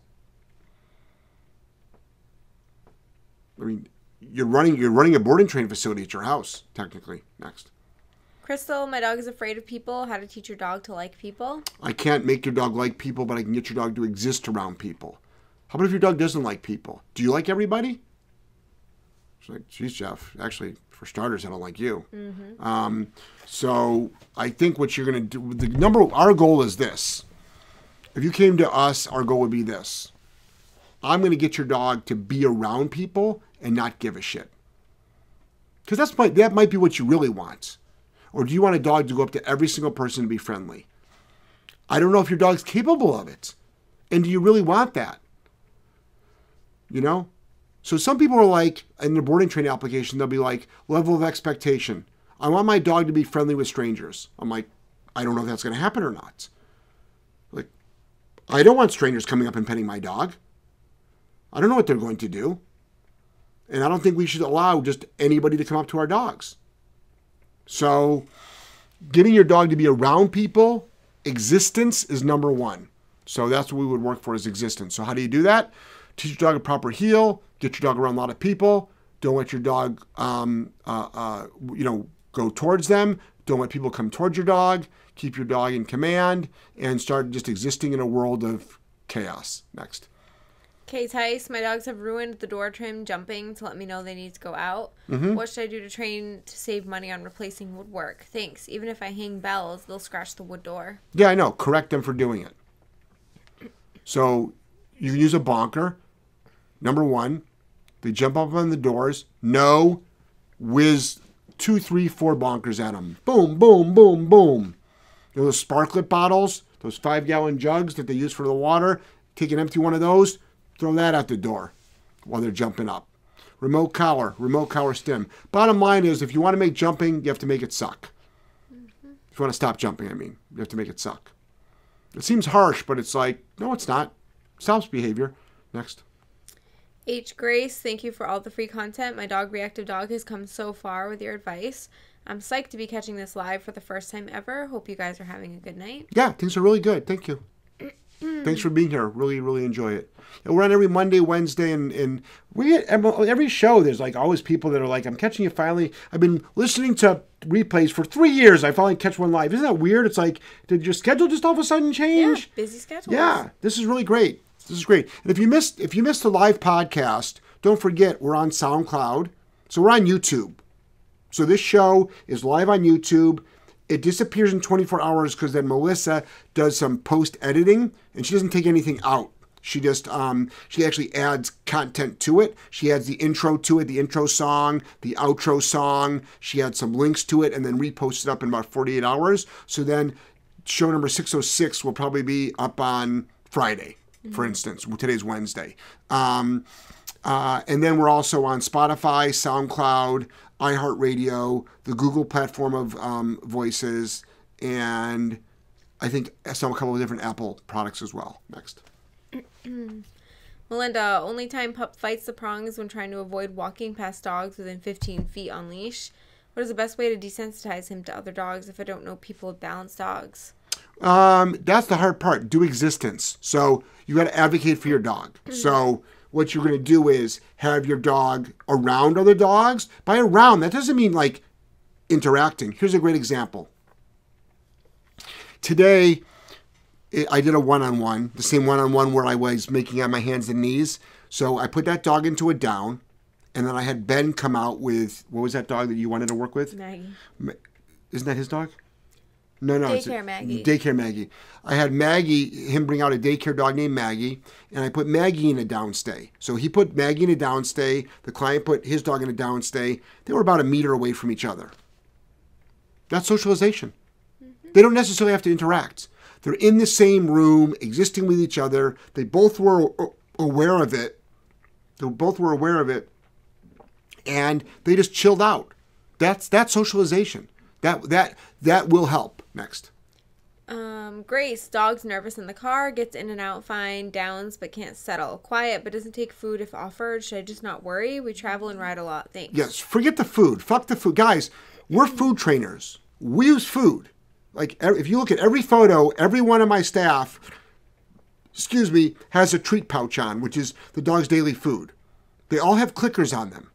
I mean, you're running you're running a board and train facility at your house, technically. Next. Crystal, my dog is afraid of people. How to teach your dog to like people? I can't make your dog like people, but I can get your dog to exist around people. How about if your dog doesn't like people? Do you like everybody? She's like, geez, Jeff. Actually, for starters, I don't like you. Um, so I think what you're going to do, the number, our goal is this. If you came to us, our goal would be this. I'm going to get your dog to be around people and not give a shit. Because that's might, that might be what you really want. Or do you want a dog to go up to every single person and be friendly? I don't know if your dog's capable of it. And do you really want that? You know? So some people are like, in the board and train application, they'll be like, level of expectation. I want my dog to be friendly with strangers. I'm like, I don't know if that's going to happen or not. Like, I don't want strangers coming up and petting my dog. I don't know what they're going to do. And I don't think we should allow just anybody to come up to our dogs. So, getting your dog to be around people, existence is number one. So that's what we would work for is existence. So how do you do that? Teach your dog a proper heel. Get your dog around a lot of people. Don't let your dog, um, uh, uh, you know, go towards them. Don't let people come towards your dog. Keep your dog in command and start just existing in a world of chaos. Next. Kay Tice, my dogs have ruined the door trim jumping to let me know they need to go out. Mm-hmm. What should I do to train to save money on replacing woodwork? Thanks. Even if I hang bells, they'll scratch the wood door. Yeah, I know. Correct them for doing it. So you can use a bonker. Number one, they jump up on the doors. No, whiz two, three, four bonkers at them. Boom, boom, boom, boom. You know those Sparkletts bottles, those five gallon jugs that they use for the water. Take an empty one of those, throw that out the door while they're jumping up. Remote collar, remote collar stim. Bottom line is, if you want to make jumping, you have to make it suck. Mm-hmm. If you want to stop jumping, I mean, you have to make it suck. It seems harsh, but it's like, no, it's not. Stops behavior. Next. H. Grace, thank you for all the free content. My dog Reactive Dog has come so far with your advice. I'm psyched to be catching this live for the first time ever. Hope you guys are having a good night. Yeah, things are really good. Thank you. Thanks for being here. Really, really enjoy it. And we're on every Monday, Wednesday, and, and we every show. There's like always people that are like, "I'm catching you finally." I've been listening to replays for three years. I finally catch one live. Isn't that weird? It's like, did your schedule just all of a sudden change? Yeah, busy schedule. Yeah, this is really great. This is great. And if you missed if you missed the live podcast, don't forget we're on SoundCloud. So we're on YouTube. So this show is live on YouTube. It disappears in 24 hours because then Melissa does some post editing and she doesn't take anything out. She just um, she actually adds content to it. She adds the intro to it, the intro song, the outro song. She adds some links to it and then reposts it up in about 48 hours. So then show number 606 will probably be up on Friday, for instance. Today's Wednesday. Um, uh, and then we're also on Spotify, SoundCloud, iHeartRadio, the Google platform of um, voices, and I think some a couple of different Apple products as well. Next. Melinda, only time pup fights the prong is when trying to avoid walking past dogs within 15 feet on leash. What is the best way to desensitize him to other dogs if I don't know people with balanced dogs? Um, that's the hard part. Do existence. So you got to advocate for your dog. So what you're going to do is have your dog around other dogs. By around, that doesn't mean like interacting. Here's a great example. Today, I- I did a one-on-one, the same one-on-one where I was making on my hands and knees. So I put that dog into a down, and then I had Ben come out with what was that dog that you wanted to work with? Maggie. Isn't that his dog? No, no, it's a- Daycare Maggie. Daycare Maggie. I had Maggie, him bring out a daycare dog named Maggie, and I put Maggie in a downstay. So he put Maggie in a downstay. The client put his dog in a downstay. They were about a meter away from each other. That's socialization. Mm-hmm. They don't necessarily have to interact. They're in the same room, existing with each other. They both were aware of it. They both were aware of it, and they just chilled out. That's that socialization. That that that will help. Next. Um, Grace, dog's nervous in the car, gets in and out fine, downs but can't settle. Quiet but doesn't take food if offered. Should I just not worry? We travel and ride a lot. Thanks. Yes, forget the food. Fuck the food. Guys, we're food trainers. We use food. Like if you look at every photo, every one of my staff, excuse me, has a treat pouch on, which is the dog's daily food. They all have clickers on them.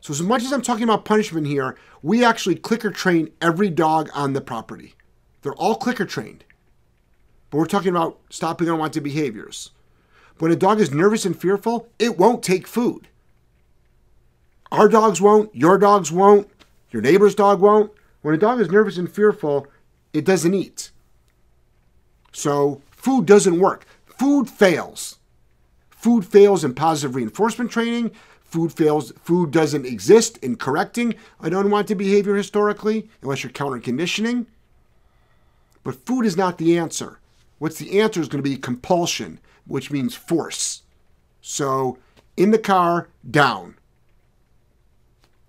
So as much as I'm talking about punishment here, we actually clicker train every dog on the property. They're all clicker trained. But we're talking about stopping unwanted behaviors. When a dog is nervous and fearful, it won't take food. Our dogs won't, your dogs won't, your neighbor's dog won't. When a dog is nervous and fearful, it doesn't eat. So food doesn't work. Food fails. Food fails in positive reinforcement training. Food fails. Food doesn't exist in correcting an unwanted behavior historically, unless you're counter conditioning. But food is not the answer. What's the answer is going to be compulsion, which means force. So in the car, down.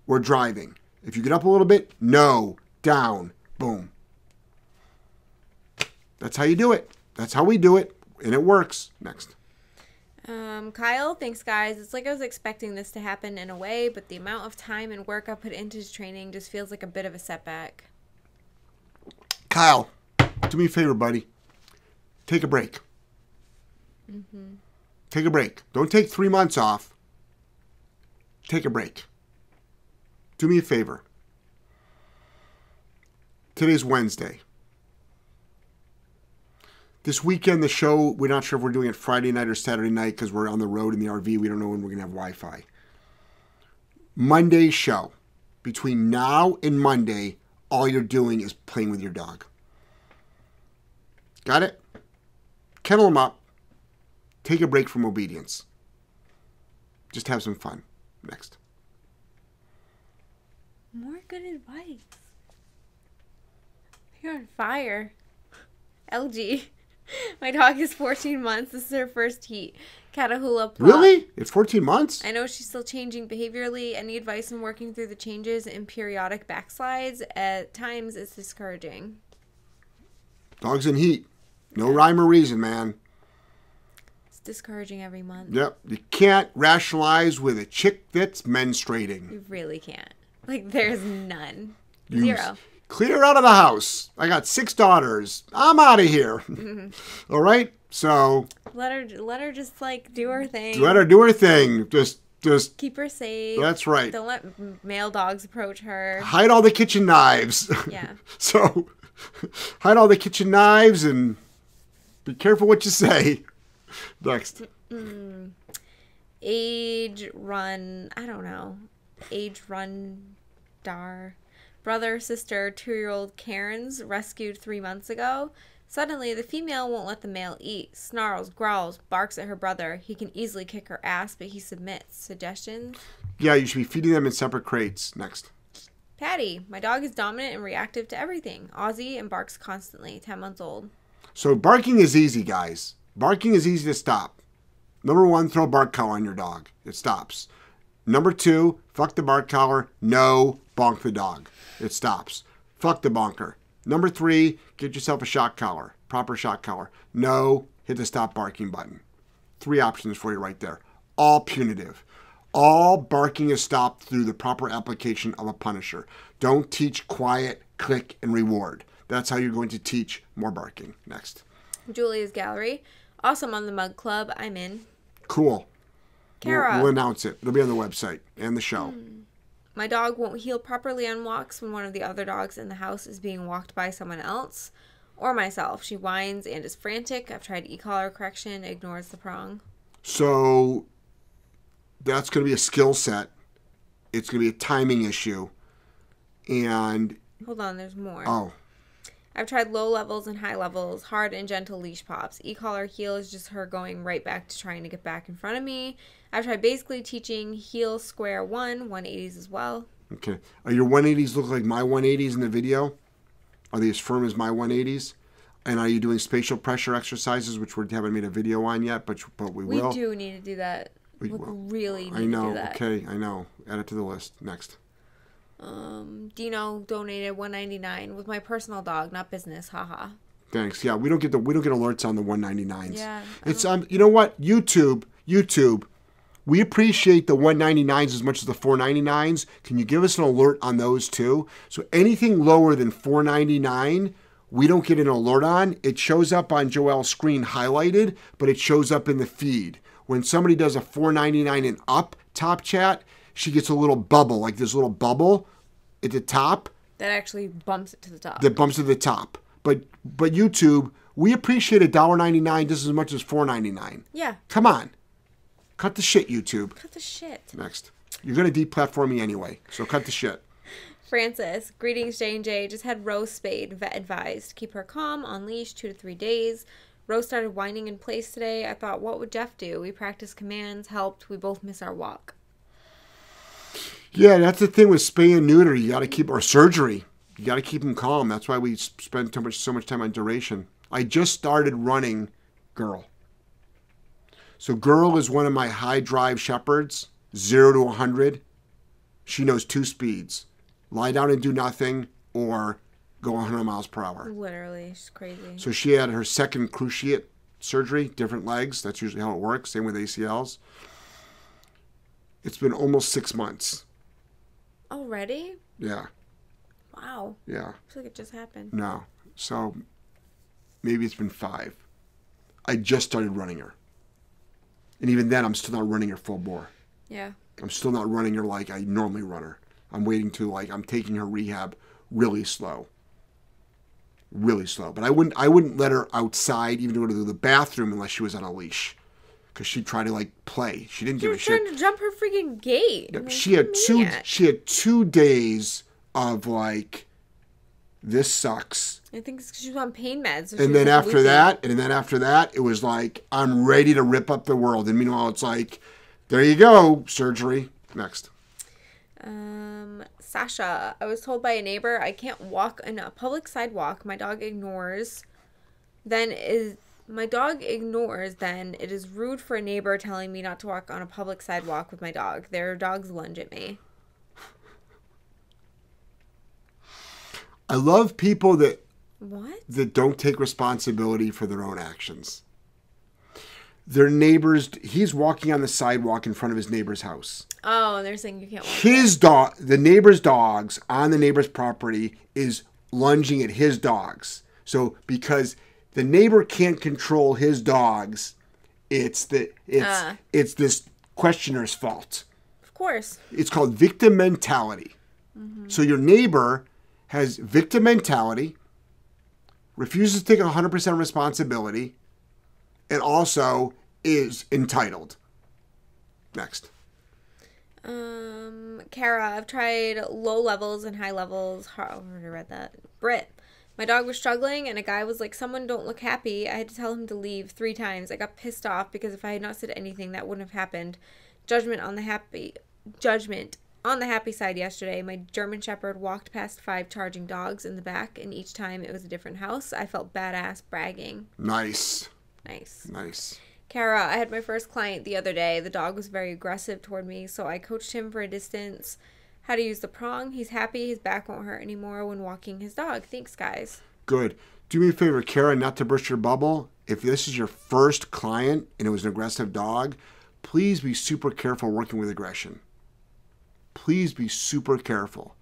We're driving. If you get up a little bit, no, down, boom. That's how you do it. That's how we do it, and it works. Next. Um, Kyle, thanks guys. It's like I was expecting this to happen in a way, but the amount of time and work I put into his training just feels like a bit of a setback. Kyle, do me a favor, buddy. Take a break. Mm-hmm. Take a break. Don't take three months off. Take a break. Do me a favor. Today's Wednesday. This weekend, the show, we're not sure if we're doing it Friday night or Saturday night because we're on the road in the RV. We don't know when we're going to have Wi Fi. Monday's show. Between now and Monday, all you're doing is playing with your dog. Got it? Kennel them up. Take a break from obedience. Just have some fun. Next. More good advice. You're on fire. LG. My dog is 14 months. This is her first heat. Catahoula Plott. Really? It's 14 months? I know she's still changing behaviorally. Any advice in working through the changes and periodic backslides? At times, it's discouraging. Dogs in heat. No rhyme or reason, man. It's discouraging every month. Yep. You can't rationalize with a chick that's menstruating. You really can't. Like, there's none. You Zero. Clear out of the house. I got six daughters. I'm out of here. Mm-hmm. All right? So Let her, let her just like do her thing. let her do her thing. Just, just, Keep her safe. that's right. Don't let male dogs approach her. Hide all the kitchen knives. Yeah. so hide all the kitchen knives and be careful what you say. Next. Age run. I don't know. Age run. Dar. Brother, sister, two year old Karen's rescued three months ago. Suddenly, the female won't let the male eat. Snarls, growls, barks at her brother. He can easily kick her ass, but he submits. Suggestions? Yeah, you should be feeding them in separate crates. Next. Patty. My dog is dominant and reactive to everything. Aussie and barks constantly. 10 months old. So barking is easy, guys. Barking is easy to stop. Number one, throw a bark collar on your dog. It stops. Number two, fuck the bark collar. No, bonk the dog. It stops. Fuck the bonker. Number three, get yourself a shock collar. Proper shock collar. No, hit the stop barking button. Three options for you right there. All punitive. All barking is stopped through the proper application of a punisher. Don't teach quiet, click, and reward. That's how you're going to teach more barking. Next. Julia's Gallery. Awesome on the Mug Club. I'm in. Cool. Kara. We'll, we'll announce it. It'll be on the website and the show. Hmm. My dog won't heel properly on walks when one of the other dogs in the house is being walked by someone else or myself. She whines and is frantic. I've tried e-collar correction, ignores the prong. So that's going to be a skill set. It's going to be a timing issue. And, Hold on, there's more. oh, I've tried low levels and high levels, hard and gentle leash pops. E-collar heel is just her going right back to trying to get back in front of me. I've tried basically teaching heel square one, 180s as well. okay. Are your 180s look like my 180s in the video? Are they as firm as my 180s? And are you doing spatial pressure exercises, which we haven't made a video on yet, but but we, We will? We do need to do that. We We will. really need I know. to do that. Okay, I know. Add it to the list. Next. Um, Dino donated 199 with my personal dog, not business. Haha. Thanks. Yeah, we don't get the we don't get alerts on the 199s. Yeah, It's um you know what? YouTube, YouTube. We appreciate the 199s as much as the 499s. Can you give us an alert on those too? So anything lower than 499, we don't get an alert on. It shows up on Joel's screen highlighted, but it shows up in the feed. When somebody does a 499 and up top chat, she gets a little bubble, like this little bubble at the top That actually bumps it to the top. that bumps to the top. But but YouTube, we appreciate a dollar ninety nine just as much as four ninety nine. yeah. Come on, cut the shit, YouTube. Cut the shit. Next, you're gonna deplatform me anyway, so cut the shit. Francis, greetings J and J. Just had Rose spayed. Vet advised keep her calm on leash two to three days. Rose started whining in place today. I thought, what would Jeff do? We practiced commands, helped. We both miss our walk. Yeah, that's the thing with spay and neuter. You got to keep or surgery. You got to keep them calm. That's why we spend so much so much time on duration. I just started running girl. So girl is one of my high drive shepherds, zero to hundred. She knows two speeds: lie down and do nothing, or go 100 miles per hour. Literally, she's crazy. So she had her second cruciate surgery, different legs. That's usually how it works. Same with ACLs. It's been almost six months. Already? Yeah, Wow. yeah. I feel like it just happened. No. So maybe it's been five. I just started running her. And even then, I'm still not running her full bore. Yeah. I'm still not running her like I normally run her. I'm waiting to like I'm taking her rehab really slow. Really slow. But I wouldn't I wouldn't let her outside even to go to the bathroom unless she was on a leash. Cause she'd try to like play. She didn't You give a shit. trying to jump her freaking gate. She had two she had two days of like this sucks. I think it's 'cause she was on pain meds. And then after that, and then after that, it was like I'm ready to rip up the world. And meanwhile, it's like, there you go, surgery. Next. Um, Sasha, I was told by a neighbor I can't walk on a public sidewalk. My dog ignores. Then is my dog ignores. Then it is rude for a neighbor telling me not to walk on a public sidewalk with my dog. Their dogs lunge at me. I love people that What? that don't take responsibility for their own actions. Their neighbors. He's walking on the sidewalk in front of his neighbor's house. Oh, and they're saying you can't walk. His dog, the neighbor's dogs on the neighbor's property, is lunging at his dogs. So because the neighbor can't control his dogs, it's the it's Ah. it's this questioner's fault. Of course. It's called victim mentality. So your neighbor has victim mentality, refuses to take 100% responsibility, and also is entitled. Next. Um, Kara, I've tried low levels and high levels. Har- I already read that. Brit, my dog was struggling, and a guy was like, "Someone don't look happy." I had to tell him to leave three times. I got pissed off because if I had not said anything, that wouldn't have happened. Judgment on the happy, judgment on the happy side. Yesterday, my German Shepherd walked past five charging dogs in the back, and each time it was a different house. I felt badass bragging. Nice. Nice. Nice. Kara, I had my first client the other day. The dog was very aggressive toward me, so I coached him for a distance how to use the prong. He's happy his back won't hurt anymore when walking his dog. Thanks, guys. Good. Do me a favor, Kara, not to burst your bubble. If this is your first client and it was an aggressive dog, please be super careful working with aggression. Please be super careful.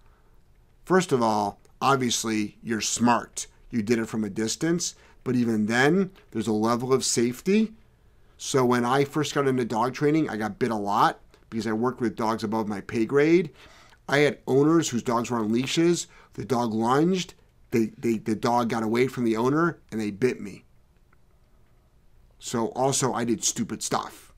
First of all, obviously, you're smart. You did it from a distance, but even then, there's a level of safety. So when I first got into dog training, I got bit a lot because I worked with dogs above my pay grade. I had owners whose dogs were on leashes. The dog lunged. They, they, the dog got away from the owner and they bit me. So also, I did stupid stuff.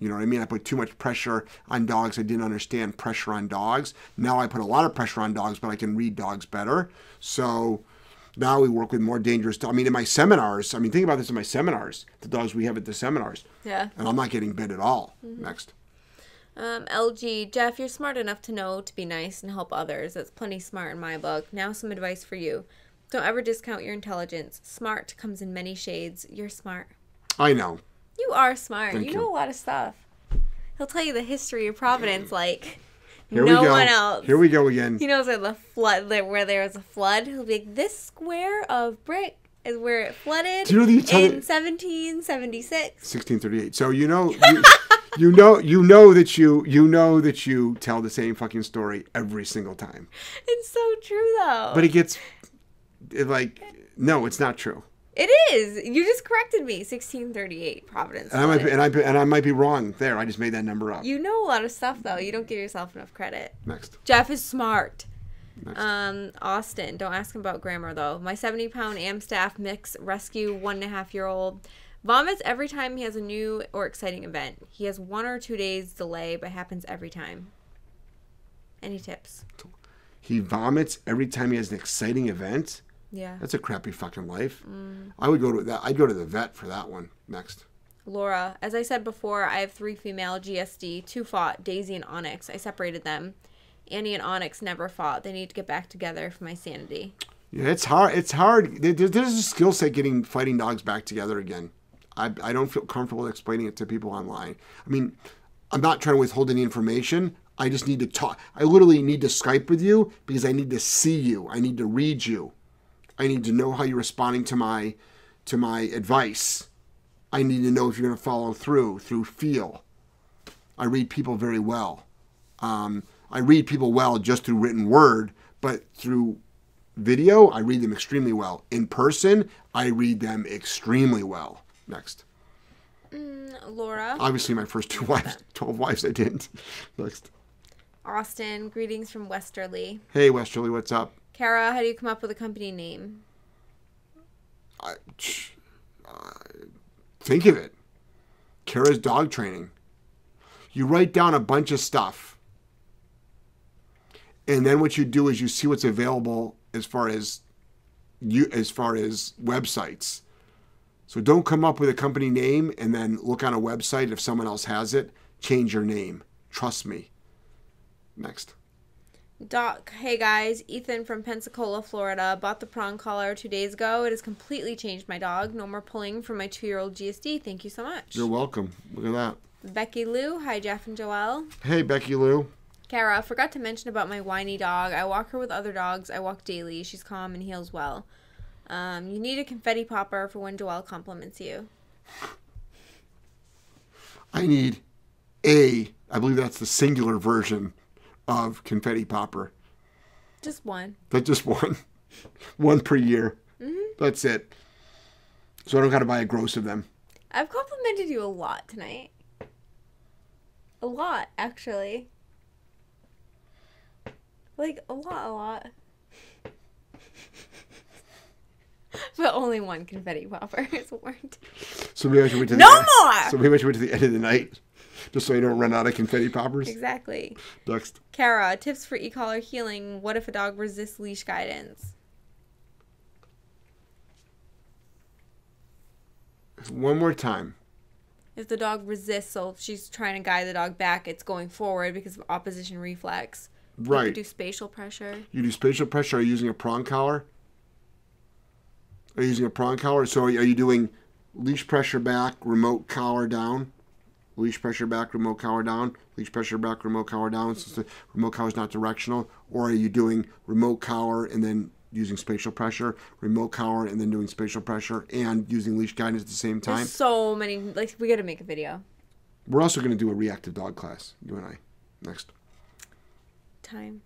You know what I mean? I put too much pressure on dogs. I didn't understand pressure on dogs. Now I put a lot of pressure on dogs, but I can read dogs better. So now we work with more dangerous dogs. I mean, in my seminars, I mean, think about this in my seminars, the dogs we have at the seminars, Yeah. and I'm not getting bit at all. Next. Um, LG, Jeff, you're smart enough to know to be nice and help others. That's plenty smart in my book. Now, some advice for you. Don't ever discount your intelligence. Smart comes in many shades. You're smart. I know. You are smart. Thank you you. know a lot of stuff. He'll tell you the history of Providence like Here no we go. one else. Here we go again. He knows where the flood, where there was a flood. He'll be like, this square of brick is where it flooded Do you know the in Italian- 1776. 1638. So you know you, you know you know that you you know that you tell the same fucking story every single time. It's so true, though. But it gets it like no, it's not true. It is. You just corrected me. 1638, Providence. And I might be, and I and I might be wrong there. I just made that number up. You know a lot of stuff, though. You don't give yourself enough credit. Next. Jeff is smart. Next. Um, Austin. Don't ask him about grammar though. My 70 pound Amstaff mix rescue one and a half year old vomits every time he has a new or exciting event. He has one or two days delay, but happens every time. Any tips? He vomits every time he has an exciting event. Yeah. That's a crappy fucking life. Mm. I would go to that. I'd go to the vet for that one next. Laura, as I said before, I have three female GSD. Two fought, Daisy and Onyx. I separated them. Annie and Onyx never fought. They need to get back together for my sanity. Yeah, it's hard. It's hard. There- there- There's a skill set getting fighting dogs back together again. I, I don't feel comfortable explaining it to people online. I mean, I'm not trying to withhold any information. I just need to talk. I literally need to Skype with you because I need to see you. I need to read you. I need to know how you're responding to my to my advice. I need to know if you're going to follow through through feel. I read people very well. Um, I read people well just through written word, but through video, I read them extremely well. In person, I read them extremely well. Next. Laura, Obviously, my first two wives, 12 wives, I didn't. Next. Austin, greetings from Westerly. Hey, Westerly, what's up? Kara, how do you come up with a company name? I, think of it. Kara's dog training. You write down a bunch of stuff. And then what you do is you see what's available as far as you as far as websites. So don't come up with a company name and then look on a website if someone else has it. Change your name. Trust me. Next. Doc, hey guys, Ethan from Pensacola, Florida, bought the prong collar two days ago. It has completely changed my dog. No more pulling from my two year old GSD. Thank you so much. You're welcome. Look at that. Becky Lou, hi Jeff and Joelle. Hey, Becky Lou. Kara, forgot to mention about my whiny dog. I walk her with other dogs. I walk daily. She's calm and heels well. Um, you need a confetti popper for when Joelle compliments you. I need a, I believe that's the singular version of confetti popper. Just one. That's just one, one per year. Mm-hmm. That's it. So I don't got to buy a gross of them. I've complimented you a lot tonight. A lot, actually. Like, a lot, a lot. but only one confetti popper is warranted. So maybe I should wait to No the more! So maybe I should wait to the end of the night, just so you don't run out of confetti poppers. Exactly. Next. Kara, tips for e-collar heeling. What if a dog resists leash guidance? One more time. If the dog resists, so if she's trying to guide the dog back, it's going forward because of opposition reflex. You Right. do spatial pressure. You do spatial pressure. Are you using a prong collar? Are you using a prong collar? So are you doing leash pressure back, remote collar down? Leash pressure back, remote collar down. Leash pressure back, remote collar down. Since the remote collar is not directional, or are you doing remote collar and then using spatial pressure, remote collar and then doing spatial pressure, and using leash guidance at the same time? There's so many. Like, we got to make a video. We're also going to do a reactive dog class. You and I. Next. Time.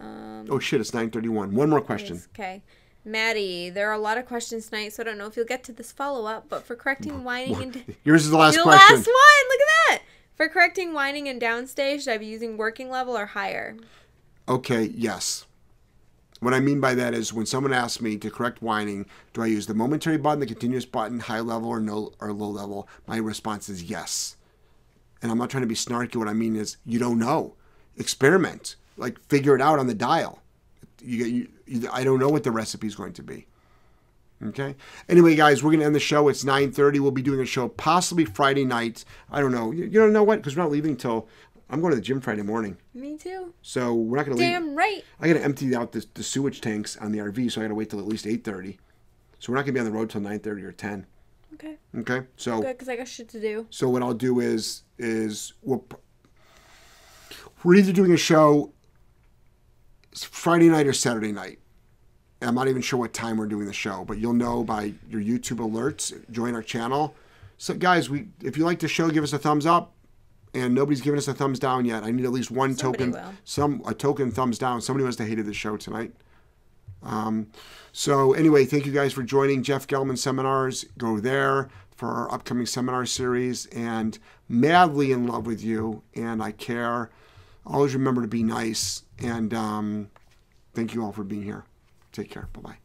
Um, Oh shit! It's nine thirty-one. One more question. Okay. Maddie, there are a lot of questions tonight, so I don't know if you'll get to this follow up, but for correcting whining and. Yours is the last the question. last one! Look at that! For correcting whining and downstay, should I be using working level or higher? Okay, yes. What I mean by that is when someone asks me to correct whining, do I use the momentary button, the continuous button, high level or no or low level? My response is yes. And I'm not trying to be snarky. What I mean is you don't know. Experiment. Like figure it out on the dial. You, you, you I don't know what the recipe is going to be. Okay. Anyway, guys, we're gonna end the show. It's 9:30. We'll be doing a show possibly Friday night. I don't know. You, you don't know what? Because we're not leaving till I'm going to the gym Friday morning. Me too. So we're not gonna leave. Damn right. I got to empty out the, the sewage tanks on the RV, so I got to wait till at least eight thirty. So we're not gonna be on the road till nine thirty or ten. Okay. Okay. So Good, because I got shit to do. so what I'll do is is we'll. We're either doing a show Friday night or Saturday night. And I'm not even sure what time we're doing the show, but you'll know by your YouTube alerts. Join our channel. So, guys, we if you like the show, give us a thumbs up. And nobody's given us a thumbs down yet. I need at least one Somebody token, will. some a token thumbs down. Somebody must have hated the show tonight. Um, so anyway, thank you guys for joining Jeff Gellman seminars. Go there for our upcoming seminar series. And madly in love with you, and I care. Always remember to be nice. And um, thank you all for being here. Take care. Bye bye.